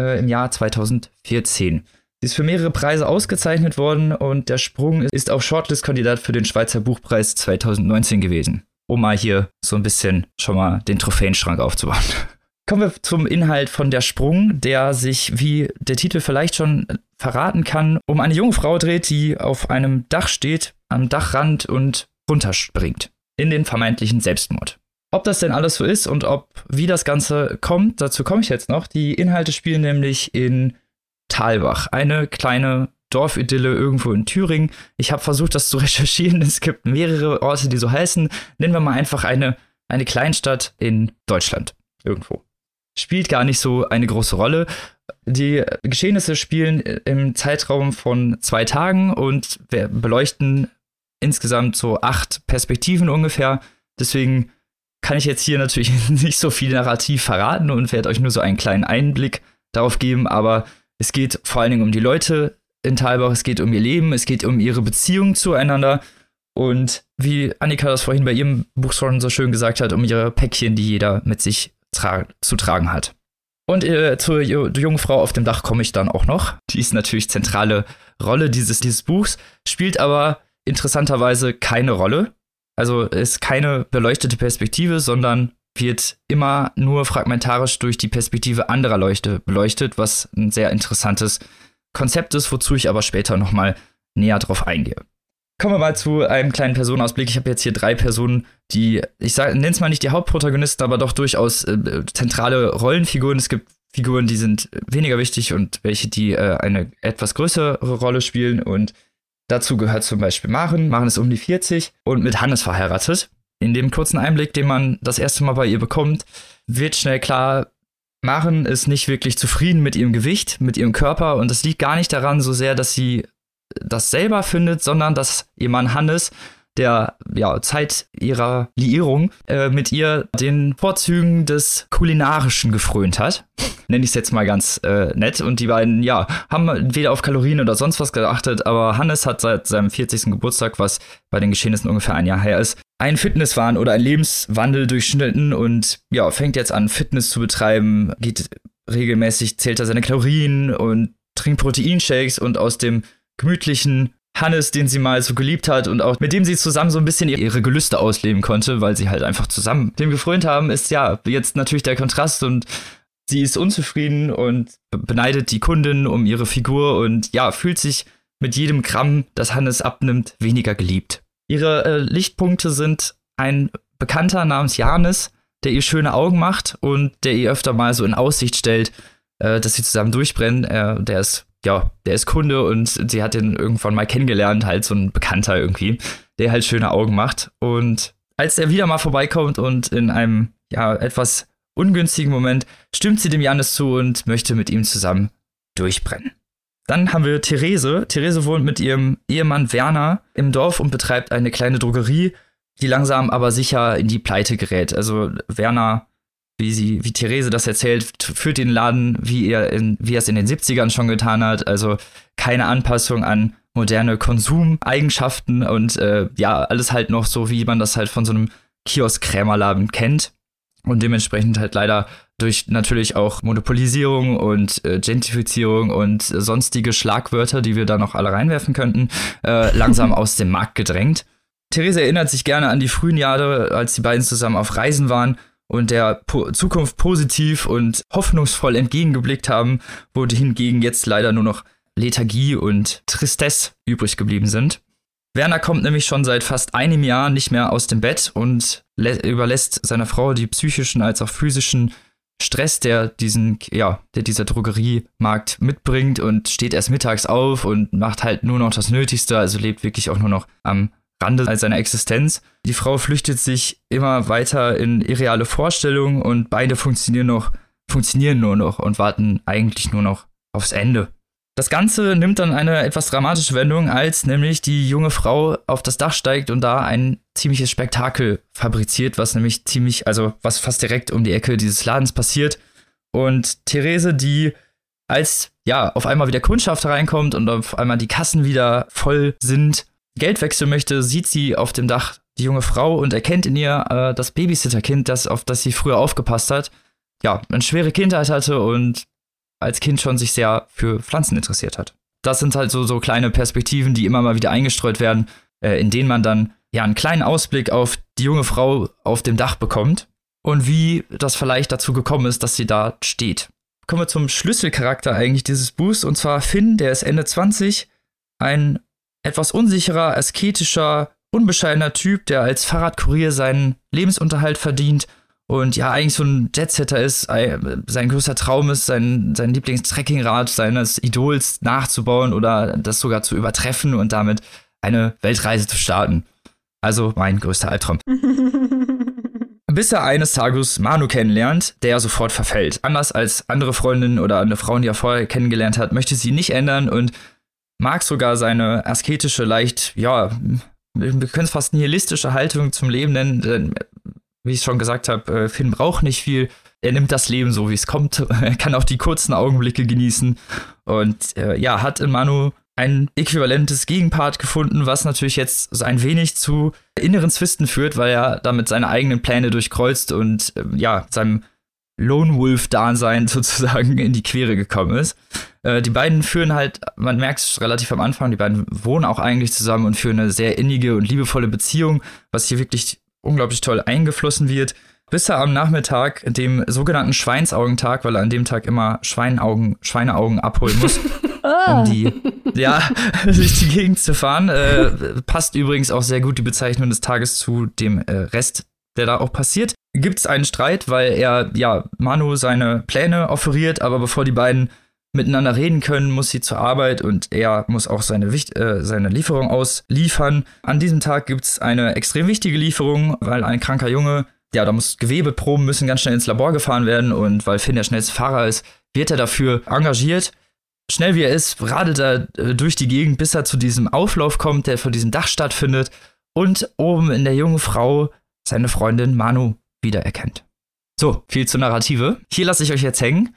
äh, im Jahr 2014. Sie ist für mehrere Preise ausgezeichnet worden und der Sprung ist auch Shortlist-Kandidat für den Schweizer Buchpreis 2019 gewesen. Um mal hier so ein bisschen schon mal den Trophäenschrank aufzubauen. Kommen wir zum Inhalt von Der Sprung, der sich, wie der Titel vielleicht schon verraten kann, um eine junge Frau dreht, die auf einem Dach steht, am Dachrand und runterspringt in den vermeintlichen Selbstmord. Ob das denn alles so ist und ob wie das Ganze kommt, dazu komme ich jetzt noch. Die Inhalte spielen nämlich in Talbach, eine kleine Dorfidylle irgendwo in Thüringen. Ich habe versucht, das zu recherchieren. Es gibt mehrere Orte, die so heißen. Nennen wir mal einfach eine, eine Kleinstadt in Deutschland irgendwo. Spielt gar nicht so eine große Rolle. Die Geschehnisse spielen im Zeitraum von zwei Tagen und beleuchten insgesamt so acht Perspektiven ungefähr. Deswegen kann ich jetzt hier natürlich nicht so viel Narrativ verraten und werde euch nur so einen kleinen Einblick darauf geben, aber es geht vor allen Dingen um die Leute in Talbach, es geht um ihr Leben, es geht um ihre Beziehung zueinander und wie Annika das vorhin bei ihrem Buch schon so schön gesagt hat, um ihre Päckchen, die jeder mit sich tra zu tragen hat. Und äh, zur jungen Frau auf dem Dach komme ich dann auch noch. Die ist natürlich zentrale Rolle dieses, dieses Buchs, spielt aber interessanterweise keine Rolle. Also ist keine beleuchtete Perspektive, sondern wird immer nur fragmentarisch durch die Perspektive anderer Leuchte beleuchtet, was ein sehr interessantes Konzept ist, wozu ich aber später nochmal näher drauf eingehe. Kommen wir mal zu einem kleinen Personenausblick. Ich habe jetzt hier drei Personen, die, ich nenne es mal nicht die Hauptprotagonisten, aber doch durchaus äh, zentrale Rollenfiguren. Es gibt Figuren, die sind weniger wichtig und welche, die äh, eine etwas größere Rolle spielen. Und Dazu gehört zum Beispiel Maren. Maren ist um die 40 und mit Hannes verheiratet. In dem kurzen Einblick, den man das erste Mal bei ihr bekommt, wird schnell klar, Maren ist nicht wirklich zufrieden mit ihrem Gewicht, mit ihrem Körper und das liegt gar nicht daran so sehr, dass sie das selber findet, sondern dass ihr Mann Hannes der ja, Zeit ihrer Liierung äh, mit ihr den Vorzügen des Kulinarischen gefrönt hat. Nenne ich es jetzt mal ganz äh, nett. Und die beiden, ja, haben weder auf Kalorien oder sonst was geachtet, aber Hannes hat seit seinem 40. Geburtstag, was bei den Geschehnissen ungefähr ein Jahr her ist, einen Fitnesswahn oder einen Lebenswandel durchschnitten und ja, fängt jetzt an, Fitness zu betreiben, geht regelmäßig, zählt er seine Kalorien und trinkt Proteinshakes und aus dem gemütlichen Hannes, den sie mal so geliebt hat und auch mit dem sie zusammen so ein bisschen ihre Gelüste ausleben konnte, weil sie halt einfach zusammen dem gefreut haben, ist ja jetzt natürlich der Kontrast und sie ist unzufrieden und beneidet die Kundin um ihre Figur und ja, fühlt sich mit jedem Gramm, das Hannes abnimmt, weniger geliebt. Ihre äh, Lichtpunkte sind ein Bekannter namens Janis, der ihr schöne Augen macht und der ihr öfter mal so in Aussicht stellt, äh, dass sie zusammen durchbrennen. Äh, der ist, ja, der ist Kunde und sie hat ihn irgendwann mal kennengelernt, halt so ein Bekannter irgendwie, der halt schöne Augen macht. Und als er wieder mal vorbeikommt und in einem, ja, etwas ungünstigen Moment stimmt sie dem Janis zu und möchte mit ihm zusammen durchbrennen. Dann haben wir Therese. Therese wohnt mit ihrem Ehemann Werner im Dorf und betreibt eine kleine Drogerie, die langsam aber sicher in die Pleite gerät. Also Werner, wie sie, wie Therese das erzählt, führt den Laden, wie er in, wie er es in den 70ern schon getan hat. Also keine Anpassung an moderne Konsumeigenschaften und äh, ja, alles halt noch so, wie man das halt von so einem Kiosk-Krämerladen kennt. Und dementsprechend halt leider durch natürlich auch Monopolisierung und äh, Gentrifizierung und sonstige Schlagwörter, die wir da noch alle reinwerfen könnten, äh, langsam aus dem Markt gedrängt. Therese erinnert sich gerne an die frühen Jahre, als die beiden zusammen auf Reisen waren und der po Zukunft positiv und hoffnungsvoll entgegengeblickt haben, wo hingegen jetzt leider nur noch Lethargie und Tristesse übrig geblieben sind. Werner kommt nämlich schon seit fast einem Jahr nicht mehr aus dem Bett und überlässt seiner Frau die psychischen als auch physischen Stress, der diesen, ja, der dieser Drogeriemarkt mitbringt und steht erst mittags auf und macht halt nur noch das Nötigste, also lebt wirklich auch nur noch am Rande seiner Existenz. Die Frau flüchtet sich immer weiter in irreale Vorstellungen und beide funktionieren noch, funktionieren nur noch und warten eigentlich nur noch aufs Ende. Das Ganze nimmt dann eine etwas dramatische Wendung, als nämlich die junge Frau auf das Dach steigt und da ein ziemliches Spektakel fabriziert, was nämlich ziemlich, also was fast direkt um die Ecke dieses Ladens passiert. Und Therese, die als ja auf einmal wieder Kundschaft reinkommt und auf einmal die Kassen wieder voll sind, Geld wechseln möchte, sieht sie auf dem Dach die junge Frau und erkennt in ihr äh, das Babysitterkind, das auf das sie früher aufgepasst hat. Ja, eine schwere Kindheit hatte und als Kind schon sich sehr für Pflanzen interessiert hat. Das sind halt so, so kleine Perspektiven, die immer mal wieder eingestreut werden, äh, in denen man dann ja einen kleinen Ausblick auf die junge Frau auf dem Dach bekommt und wie das vielleicht dazu gekommen ist, dass sie da steht. Kommen wir zum Schlüsselcharakter eigentlich dieses Buchs und zwar Finn, der ist Ende 20, ein etwas unsicherer, asketischer, unbescheidener Typ, der als Fahrradkurier seinen Lebensunterhalt verdient und ja, eigentlich so ein Jetsetter ist, sein größter Traum ist, sein, sein Lieblingstrekkingrad seines Idols nachzubauen oder das sogar zu übertreffen und damit eine Weltreise zu starten. Also mein größter Albtraum. Bis er eines Tages Manu kennenlernt, der sofort verfällt. Anders als andere Freundinnen oder eine Frau, die er vorher kennengelernt hat, möchte sie nicht ändern und mag sogar seine asketische, leicht, ja, wir können es fast nihilistische Haltung zum Leben nennen, denn wie ich schon gesagt habe, äh, Finn braucht nicht viel. Er nimmt das Leben so, wie es kommt. Er kann auch die kurzen Augenblicke genießen. Und äh, ja, hat in Manu ein äquivalentes Gegenpart gefunden, was natürlich jetzt so ein wenig zu inneren Zwisten führt, weil er damit seine eigenen Pläne durchkreuzt und äh, ja, seinem Lone Wolf-Dasein sozusagen in die Quere gekommen ist. Äh, die beiden führen halt, man merkt es relativ am Anfang, die beiden wohnen auch eigentlich zusammen und führen eine sehr innige und liebevolle Beziehung, was hier wirklich unglaublich toll eingeflossen wird, bis er am Nachmittag, dem sogenannten Schweinsaugentag, weil er an dem Tag immer Schweinaugen, Schweineaugen abholen muss, um die, ja, durch die Gegend zu fahren. Äh, passt übrigens auch sehr gut die Bezeichnung des Tages zu dem äh, Rest, der da auch passiert. Gibt es einen Streit, weil er, ja, Manu seine Pläne offeriert, aber bevor die beiden miteinander reden können, muss sie zur Arbeit und er muss auch seine, äh, seine Lieferung ausliefern. An diesem Tag gibt es eine extrem wichtige Lieferung, weil ein kranker Junge, ja, da muss Gewebeproben müssen ganz schnell ins Labor gefahren werden und weil Finn der schnellste Fahrer ist, wird er dafür engagiert. Schnell wie er ist, radelt er äh, durch die Gegend, bis er zu diesem Auflauf kommt, der vor diesem Dach stattfindet und oben in der jungen Frau seine Freundin Manu wiedererkennt. So, viel zur Narrative. Hier lasse ich euch jetzt hängen.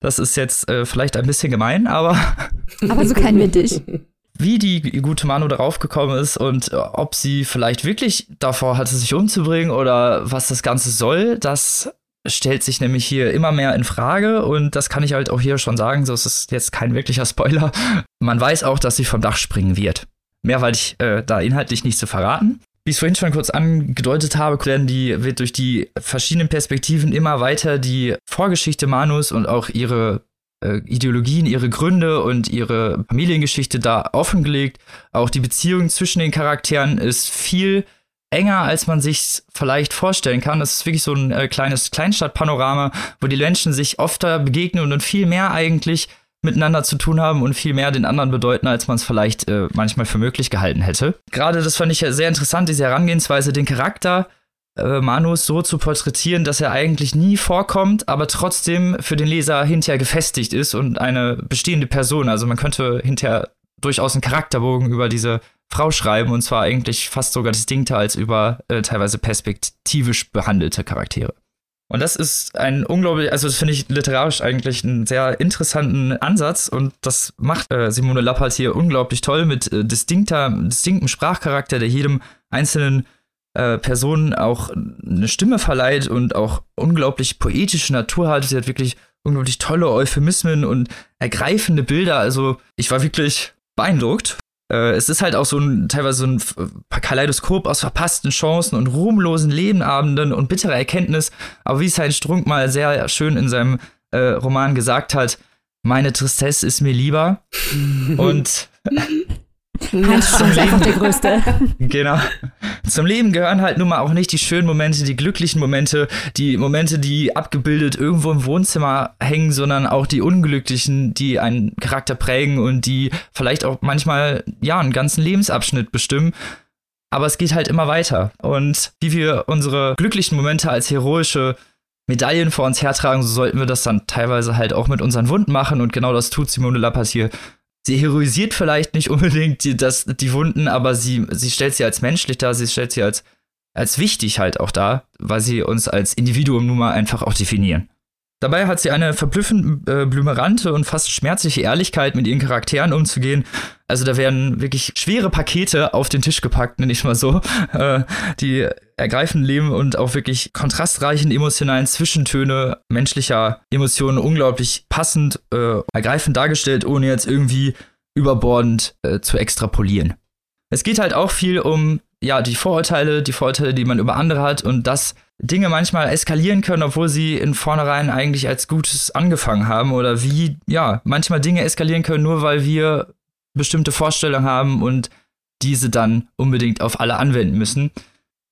Das ist jetzt äh, vielleicht ein bisschen gemein, aber. aber so kennen wir dich. Wie die gute Manu darauf gekommen ist und äh, ob sie vielleicht wirklich davor hatte, sich umzubringen oder was das Ganze soll, das stellt sich nämlich hier immer mehr in Frage und das kann ich halt auch hier schon sagen, so ist es jetzt kein wirklicher Spoiler. Man weiß auch, dass sie vom Dach springen wird. Mehr weil ich äh, da inhaltlich nicht zu verraten. Wie ich es vorhin schon kurz angedeutet habe, werden die, wird durch die verschiedenen Perspektiven immer weiter die Vorgeschichte Manus und auch ihre äh, Ideologien, ihre Gründe und ihre Familiengeschichte da offengelegt. Auch die Beziehung zwischen den Charakteren ist viel enger, als man sich vielleicht vorstellen kann. Es ist wirklich so ein äh, kleines Kleinstadtpanorama, wo die Menschen sich öfter begegnen und viel mehr eigentlich miteinander zu tun haben und viel mehr den anderen bedeuten, als man es vielleicht äh, manchmal für möglich gehalten hätte. Gerade das fand ich ja sehr interessant, diese Herangehensweise, den Charakter äh, Manus so zu porträtieren, dass er eigentlich nie vorkommt, aber trotzdem für den Leser hinterher gefestigt ist und eine bestehende Person. Also man könnte hinterher durchaus einen Charakterbogen über diese Frau schreiben und zwar eigentlich fast sogar distinkter als über äh, teilweise perspektivisch behandelte Charaktere. Und das ist ein unglaublich, also das finde ich literarisch eigentlich einen sehr interessanten Ansatz und das macht äh, Simone Lappert hier unglaublich toll mit äh, distinkter, distinktem Sprachcharakter, der jedem einzelnen äh, Person auch eine Stimme verleiht und auch unglaublich poetische Natur hat. Sie hat wirklich unglaublich tolle Euphemismen und ergreifende Bilder. Also ich war wirklich beeindruckt. Äh, es ist halt auch so ein teilweise so ein Kaleidoskop aus verpassten Chancen und ruhmlosen Lebenabenden und bitterer Erkenntnis. Aber wie es halt Strunk mal sehr schön in seinem äh, Roman gesagt hat, meine Tristesse ist mir lieber. und Heinz Strunk ist einfach der Größte. Genau. Zum Leben gehören halt nun mal auch nicht die schönen Momente, die glücklichen Momente, die Momente, die abgebildet irgendwo im Wohnzimmer hängen, sondern auch die unglücklichen, die einen Charakter prägen und die vielleicht auch manchmal, ja, einen ganzen Lebensabschnitt bestimmen. Aber es geht halt immer weiter. Und wie wir unsere glücklichen Momente als heroische Medaillen vor uns hertragen, so sollten wir das dann teilweise halt auch mit unseren Wunden machen. Und genau das tut Simone Lappers hier sie heroisiert vielleicht nicht unbedingt die, das, die Wunden, aber sie, sie stellt sie als menschlich dar, sie stellt sie als, als wichtig halt auch dar, weil sie uns als Individuum nun mal einfach auch definieren. Dabei hat sie eine verblüffend äh, blümerante und fast schmerzliche Ehrlichkeit, mit ihren Charakteren umzugehen. Also da werden wirklich schwere Pakete auf den Tisch gepackt, nenne ich mal so, äh, die ergreifend leben und auch wirklich kontrastreichen emotionalen Zwischentöne menschlicher Emotionen unglaublich passend, äh, ergreifend dargestellt, ohne jetzt irgendwie überbordend äh, zu extrapolieren. Es geht halt auch viel um ja, die Vorurteile, die Vorurteile, die man über andere hat und das Dinge manchmal eskalieren können, obwohl sie in vornherein eigentlich als Gutes angefangen haben oder wie, ja, manchmal Dinge eskalieren können, nur weil wir bestimmte Vorstellungen haben und diese dann unbedingt auf alle anwenden müssen.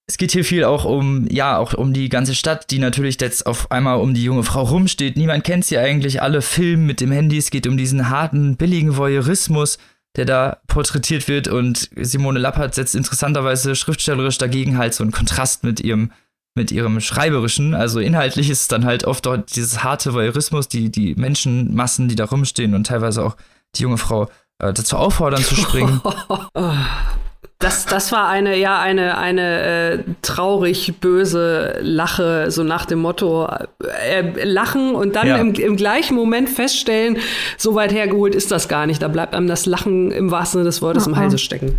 Es geht hier viel auch um, ja, auch um die ganze Stadt, die natürlich jetzt auf einmal um die junge Frau rumsteht. Niemand kennt sie eigentlich, alle filmen mit dem Handy. Es geht um diesen harten, billigen Voyeurismus, der da porträtiert wird und Simone Lappert setzt interessanterweise schriftstellerisch dagegen halt so einen Kontrast mit ihrem mit ihrem Schreiberischen. Also inhaltlich ist es dann halt oft dort dieses harte Voyeurismus, die, die Menschenmassen, die da rumstehen und teilweise auch die junge Frau äh, dazu auffordern zu springen. Das, das war eine, ja, eine, eine äh, traurig böse Lache, so nach dem Motto, äh, lachen und dann ja. im, im gleichen Moment feststellen, so weit hergeholt ist das gar nicht. Da bleibt einem das Lachen im wahrsten Sinne des Wortes oh, im Halse stecken.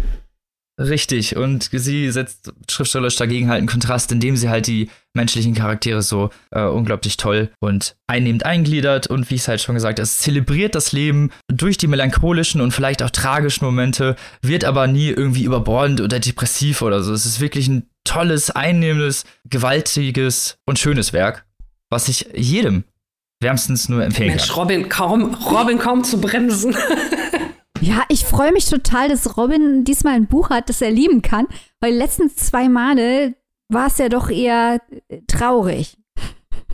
Richtig, und sie setzt schriftstellerisch dagegen halt einen Kontrast, indem sie halt die menschlichen Charaktere so äh, unglaublich toll und einnehmend eingliedert und wie ich es halt schon gesagt habe, es zelebriert das Leben durch die melancholischen und vielleicht auch tragischen Momente, wird aber nie irgendwie überbordend oder depressiv oder so. Es ist wirklich ein tolles, einnehmendes, gewaltiges und schönes Werk, was ich jedem wärmstens nur empfehlen Mensch, kann. Robin, kaum, Robin kaum zu bremsen. Ja, ich freue mich total, dass Robin diesmal ein Buch hat, das er lieben kann, weil die letzten zwei Male war es ja doch eher äh, traurig.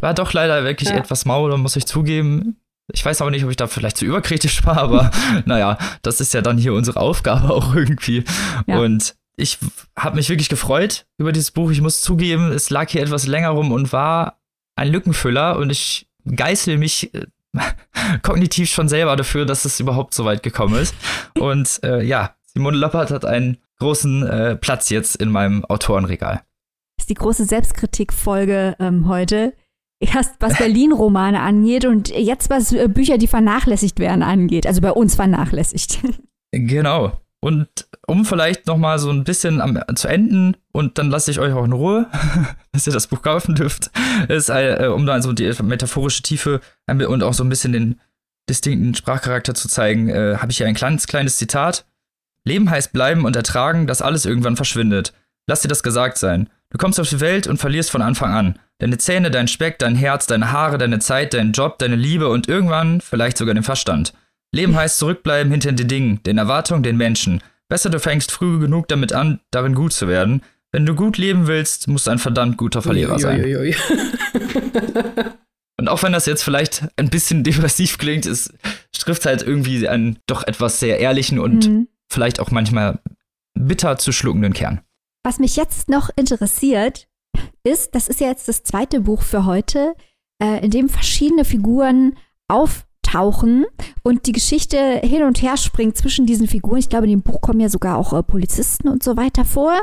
War doch leider wirklich ja. etwas mau, da muss ich zugeben. Ich weiß aber nicht, ob ich da vielleicht zu überkritisch war, aber naja, das ist ja dann hier unsere Aufgabe auch irgendwie. Ja. Und ich habe mich wirklich gefreut über dieses Buch. Ich muss zugeben, es lag hier etwas länger rum und war ein Lückenfüller und ich geißel mich äh, kognitiv schon selber dafür, dass es überhaupt so weit gekommen ist. Und äh, ja, Simone Loppert hat einen großen äh, Platz jetzt in meinem Autorenregal. Das ist die große Selbstkritikfolge ähm, heute. Erst was Berlin-Romane angeht und jetzt was äh, Bücher, die vernachlässigt werden, angeht. Also bei uns vernachlässigt. Genau. Und um vielleicht noch mal so ein bisschen am, zu enden und dann lasse ich euch auch in Ruhe, dass ihr das Buch kaufen dürft, ist, äh, um da so die metaphorische Tiefe und auch so ein bisschen den distinkten Sprachcharakter zu zeigen, äh, habe ich hier ein kleines, kleines Zitat. Leben heißt bleiben und ertragen, dass alles irgendwann verschwindet. Lass dir das gesagt sein. Du kommst auf die Welt und verlierst von Anfang an. Deine Zähne, dein Speck, dein Herz, deine Haare, deine Zeit, dein Job, deine Liebe und irgendwann vielleicht sogar den Verstand. Leben heißt zurückbleiben hinter den Dingen, den Erwartungen, den Menschen. Besser du fängst früh genug damit an, darin gut zu werden. wenn du gut leben willst, musst du ein verdammt guter Verlierer sein. Uiuiui. Und auch wenn das jetzt vielleicht ein bisschen depressiv klingt, es trifft halt irgendwie einen doch etwas sehr ehrlichen und Mhm. vielleicht auch manchmal bitter zu schluckenden Kern. Was mich jetzt noch interessiert, ist, das ist ja jetzt das zweite Buch für heute, äh, in dem verschiedene Figuren auftauchen und die Geschichte hin und her springt zwischen diesen Figuren. Ich glaube, in dem Buch kommen ja sogar auch äh, Polizisten und so weiter vor.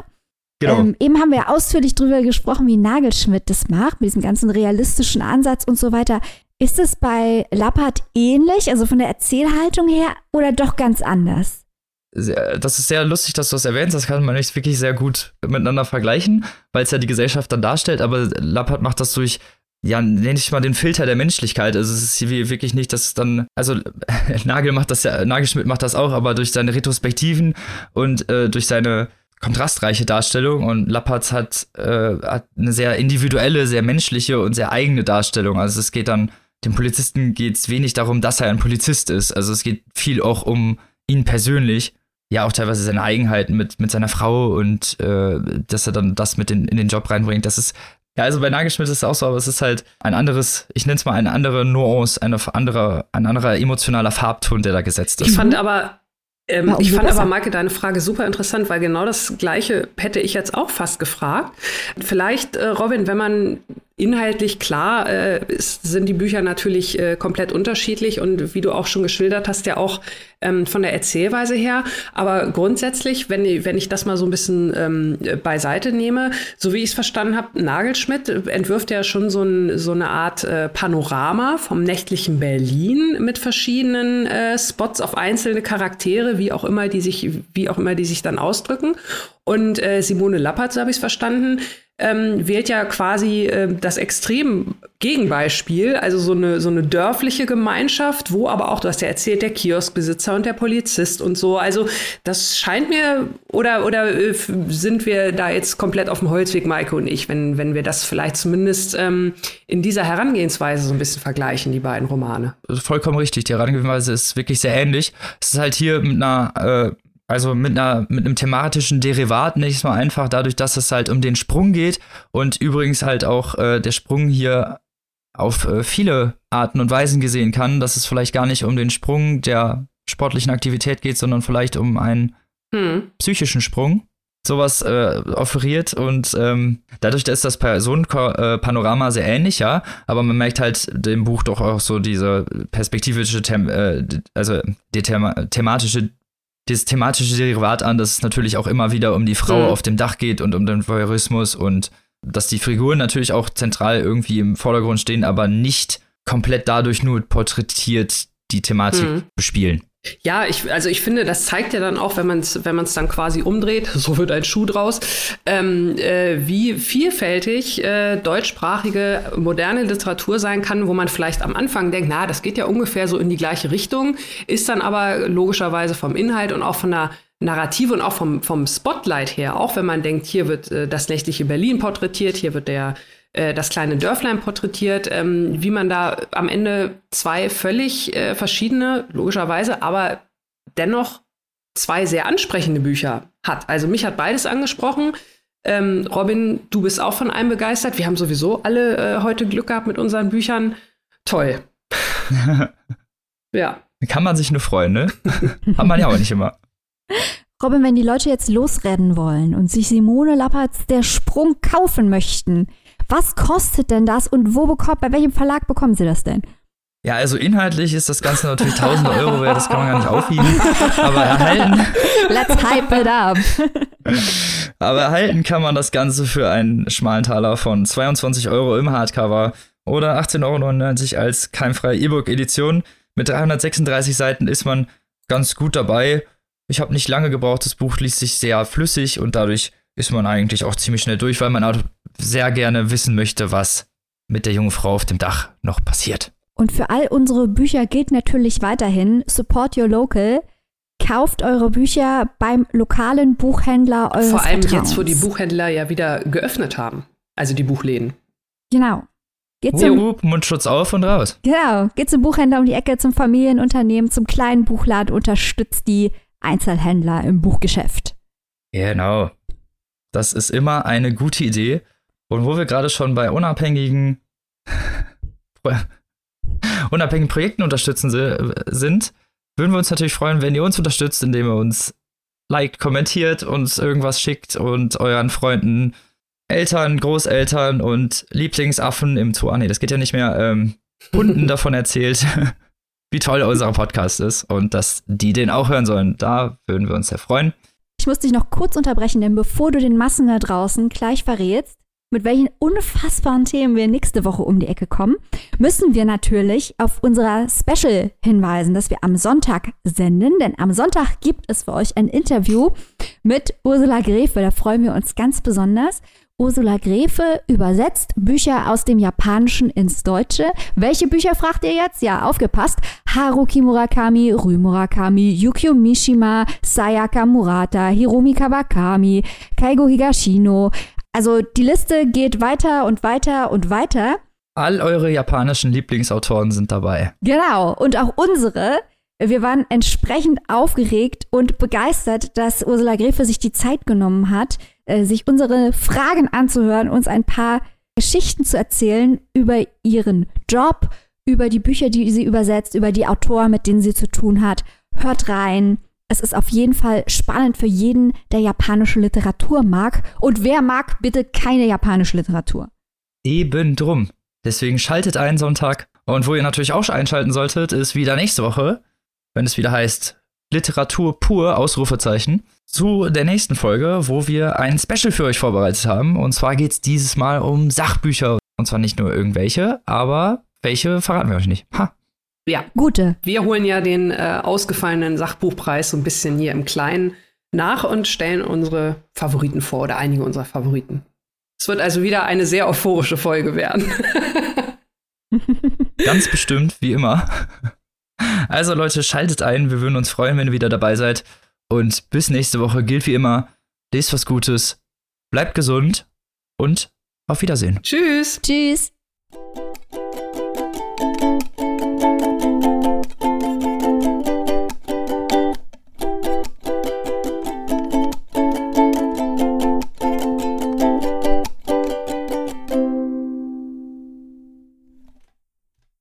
Genau. Ähm, eben haben wir ja ausführlich drüber gesprochen, wie Nagelschmidt das macht, mit diesem ganzen realistischen Ansatz und so weiter. Ist es bei Lappert ähnlich, also von der Erzählhaltung her, oder doch ganz anders? das ist sehr lustig, dass du das erwähnst. Das kann man nicht wirklich sehr gut miteinander vergleichen, weil es ja die Gesellschaft dann darstellt. Aber Lappert macht das durch, ja, nenne ich mal den Filter der Menschlichkeit. Also es ist hier wirklich nicht, dass es dann, also Nagel macht das ja, Nagelschmidt macht das auch, aber durch seine Retrospektiven und äh, durch seine kontrastreiche Darstellung und Lappertz hat, äh, hat eine sehr individuelle, sehr menschliche und sehr eigene Darstellung. Also es geht dann, dem Polizisten geht es wenig darum, dass er ein Polizist ist. Also es geht viel auch um ihn persönlich ja auch teilweise seine Eigenheiten mit, mit seiner Frau und äh, dass er dann das mit in, in den Job reinbringt. Das ist, ja, also bei Nagelschmidt ist es auch so, aber es ist halt ein anderes, ich nenne es mal eine andere Nuance, eine andere, ein anderer emotionaler Farbton, der da gesetzt ist. Ich fand aber, ähm, Ja, ich fand besser. aber, Maike, deine Frage super interessant, weil genau das Gleiche hätte ich jetzt auch fast gefragt. Vielleicht, äh, Robin, wenn man inhaltlich klar äh, ist, sind die Bücher natürlich äh, komplett unterschiedlich und wie du auch schon geschildert hast, ja auch ähm, von der Erzählweise her. Aber grundsätzlich, wenn, ich- wenn ich das mal so ein bisschen ähm, beiseite nehme, so wie ich es verstanden habe, Nagelschmidt entwirft ja schon so, ein, so eine Art äh, Panorama vom nächtlichen Berlin mit verschiedenen äh, Spots auf einzelne Charaktere, wie auch immer die sich, wie auch immer die sich dann ausdrücken. Und äh, Simone Lappert, so habe ich es verstanden, ähm, wählt ja quasi äh, das extrem Gegenbeispiel, also so eine, so eine dörfliche Gemeinschaft, wo aber auch, du hast ja erzählt, der Kioskbesitzer und der Polizist und so. Also das scheint mir, oder, oder äh, sind wir da jetzt komplett auf dem Holzweg, Maike und ich, wenn, wenn wir das vielleicht zumindest ähm, in dieser Herangehensweise so ein bisschen vergleichen, die beiden Romane. vollkommen richtig. Die Herangehensweise ist wirklich sehr ähnlich. Es ist halt hier mit einer, äh, also mit einer, mit einem thematischen Derivat, nicht mal einfach, dadurch, dass es halt um den Sprung geht und übrigens halt auch äh, der Sprung hier auf äh, viele Arten und Weisen gesehen kann, dass es vielleicht gar nicht um den Sprung der sportlichen Aktivität geht, sondern vielleicht um einen Hm. psychischen Sprung sowas äh, offeriert und ähm, dadurch ist das Personenpanorama sehr ähnlich, ja, aber man merkt halt dem Buch doch auch so diese perspektivische, Them äh, also die Thema thematische dieses thematische Derivat an, dass es natürlich auch immer wieder um die Frau Mhm. auf dem Dach geht und um den Voyeurismus und dass die Figuren natürlich auch zentral irgendwie im Vordergrund stehen, aber nicht komplett dadurch nur porträtiert die Thematik Mhm. bespielen. Ja, ich, also ich finde, das zeigt ja dann auch, wenn man es wenn dann quasi umdreht, so wird ein Schuh draus, ähm, äh, wie vielfältig äh, deutschsprachige moderne Literatur sein kann, wo man vielleicht am Anfang denkt, na, das geht ja ungefähr so in die gleiche Richtung, ist dann aber logischerweise vom Inhalt und auch von der Narrative und auch vom, vom Spotlight her, auch wenn man denkt, hier wird äh, das nächtliche Berlin porträtiert, hier wird der äh, das kleine Dörflein porträtiert, ähm, wie man da am Ende zwei völlig äh, verschiedene, logischerweise, aber dennoch zwei sehr ansprechende Bücher hat. Also mich hat beides angesprochen. Ähm, Robin, du bist auch von einem begeistert. Wir haben sowieso alle äh, heute Glück gehabt mit unseren Büchern. Toll. ja. Kann man sich nur freuen, ne? Hat man ja auch nicht immer. Robin, wenn die Leute jetzt losrennen wollen und sich Simone Lapperts Der Sprung kaufen möchten, was kostet denn das und wo bekommt, bei welchem Verlag bekommen sie das denn? Ja, also inhaltlich ist das Ganze natürlich tausende Euro wert, das kann man gar nicht aufwiegen. Aber erhalten, Let's hype it up. aber erhalten kann man das Ganze für einen schmalen Taler von 22 Euro im Hardcover oder 18,99 Euro als keimfreie E-Book-Edition. Mit 336 Seiten ist man ganz gut dabei. Ich habe nicht lange gebraucht, das Buch liest sich sehr flüssig und dadurch ist man eigentlich auch ziemlich schnell durch, weil man auch sehr gerne wissen möchte, was mit der jungen Frau auf dem Dach noch passiert. Und für all unsere Bücher gilt natürlich weiterhin, support your local. Kauft eure Bücher beim lokalen Buchhändler eures Vor allem Vertrauens. jetzt, wo die Buchhändler ja wieder geöffnet haben. Also die Buchläden. Genau. Geht zum, Hup, Mundschutz auf und raus. genau. Geht zum Buchhändler um die Ecke, zum Familienunternehmen, zum kleinen Buchladen, unterstützt die Einzelhändler im Buchgeschäft. Genau. Das ist immer eine gute Idee. Und wo wir gerade schon bei unabhängigen, unabhängigen Projekten unterstützen sind, würden wir uns natürlich freuen, wenn ihr uns unterstützt, indem ihr uns liked, kommentiert, uns irgendwas schickt und euren Freunden, Eltern, Großeltern und Lieblingsaffen im Zoo, ah nee, das geht ja nicht mehr, ähm, Hunden davon erzählt, wie toll unser Podcast ist und dass die den auch hören sollen. Da würden wir uns sehr freuen. Ich muss dich noch kurz unterbrechen, denn bevor du den Massen da draußen gleich verrätst, mit welchen unfassbaren Themen wir nächste Woche um die Ecke kommen, müssen wir natürlich auf unser Special hinweisen, das wir am Sonntag senden. Denn am Sonntag gibt es für euch ein Interview mit Ursula Gräfe. Da freuen wir uns ganz besonders. Ursula Gräfe übersetzt Bücher aus dem Japanischen ins Deutsche. Welche Bücher fragt ihr jetzt? Ja, aufgepasst. Haruki Murakami, Rü Murakami, Yukio Mishima, Sayaka Murata, Hiromi Kawakami, Kaigo Higashino. Also die Liste geht weiter und weiter und weiter. All eure japanischen Lieblingsautoren sind dabei. Genau, und auch unsere. Wir waren entsprechend aufgeregt und begeistert, dass Ursula Gräfe sich die Zeit genommen hat, äh, sich unsere Fragen anzuhören, uns ein paar Geschichten zu erzählen über ihren Job, über die Bücher, die sie übersetzt, über die Autoren, mit denen sie zu tun hat. Hört rein. Es ist auf jeden Fall spannend für jeden, der japanische Literatur mag. Und wer mag bitte keine japanische Literatur? Eben drum. Deswegen schaltet einen Sonntag. Und wo ihr natürlich auch einschalten solltet, ist wieder nächste Woche, wenn es wieder heißt Literatur pur, Ausrufezeichen zu der nächsten Folge, wo wir ein Special für euch vorbereitet haben. Und zwar geht es dieses Mal um Sachbücher. Und zwar nicht nur irgendwelche, aber welche verraten wir euch nicht. Ha. Ja. Gute. Wir holen ja den äh, ausgefallenen Sachbuchpreis so ein bisschen hier im Kleinen nach und stellen unsere Favoriten vor oder einige unserer Favoriten. Es wird also wieder eine sehr euphorische Folge werden. Ganz bestimmt, wie immer. Also Leute, schaltet ein. Wir würden uns freuen, wenn ihr wieder dabei seid. Und bis nächste Woche gilt wie immer, lest was Gutes, bleibt gesund und auf Wiedersehen. Tschüss. Tschüss.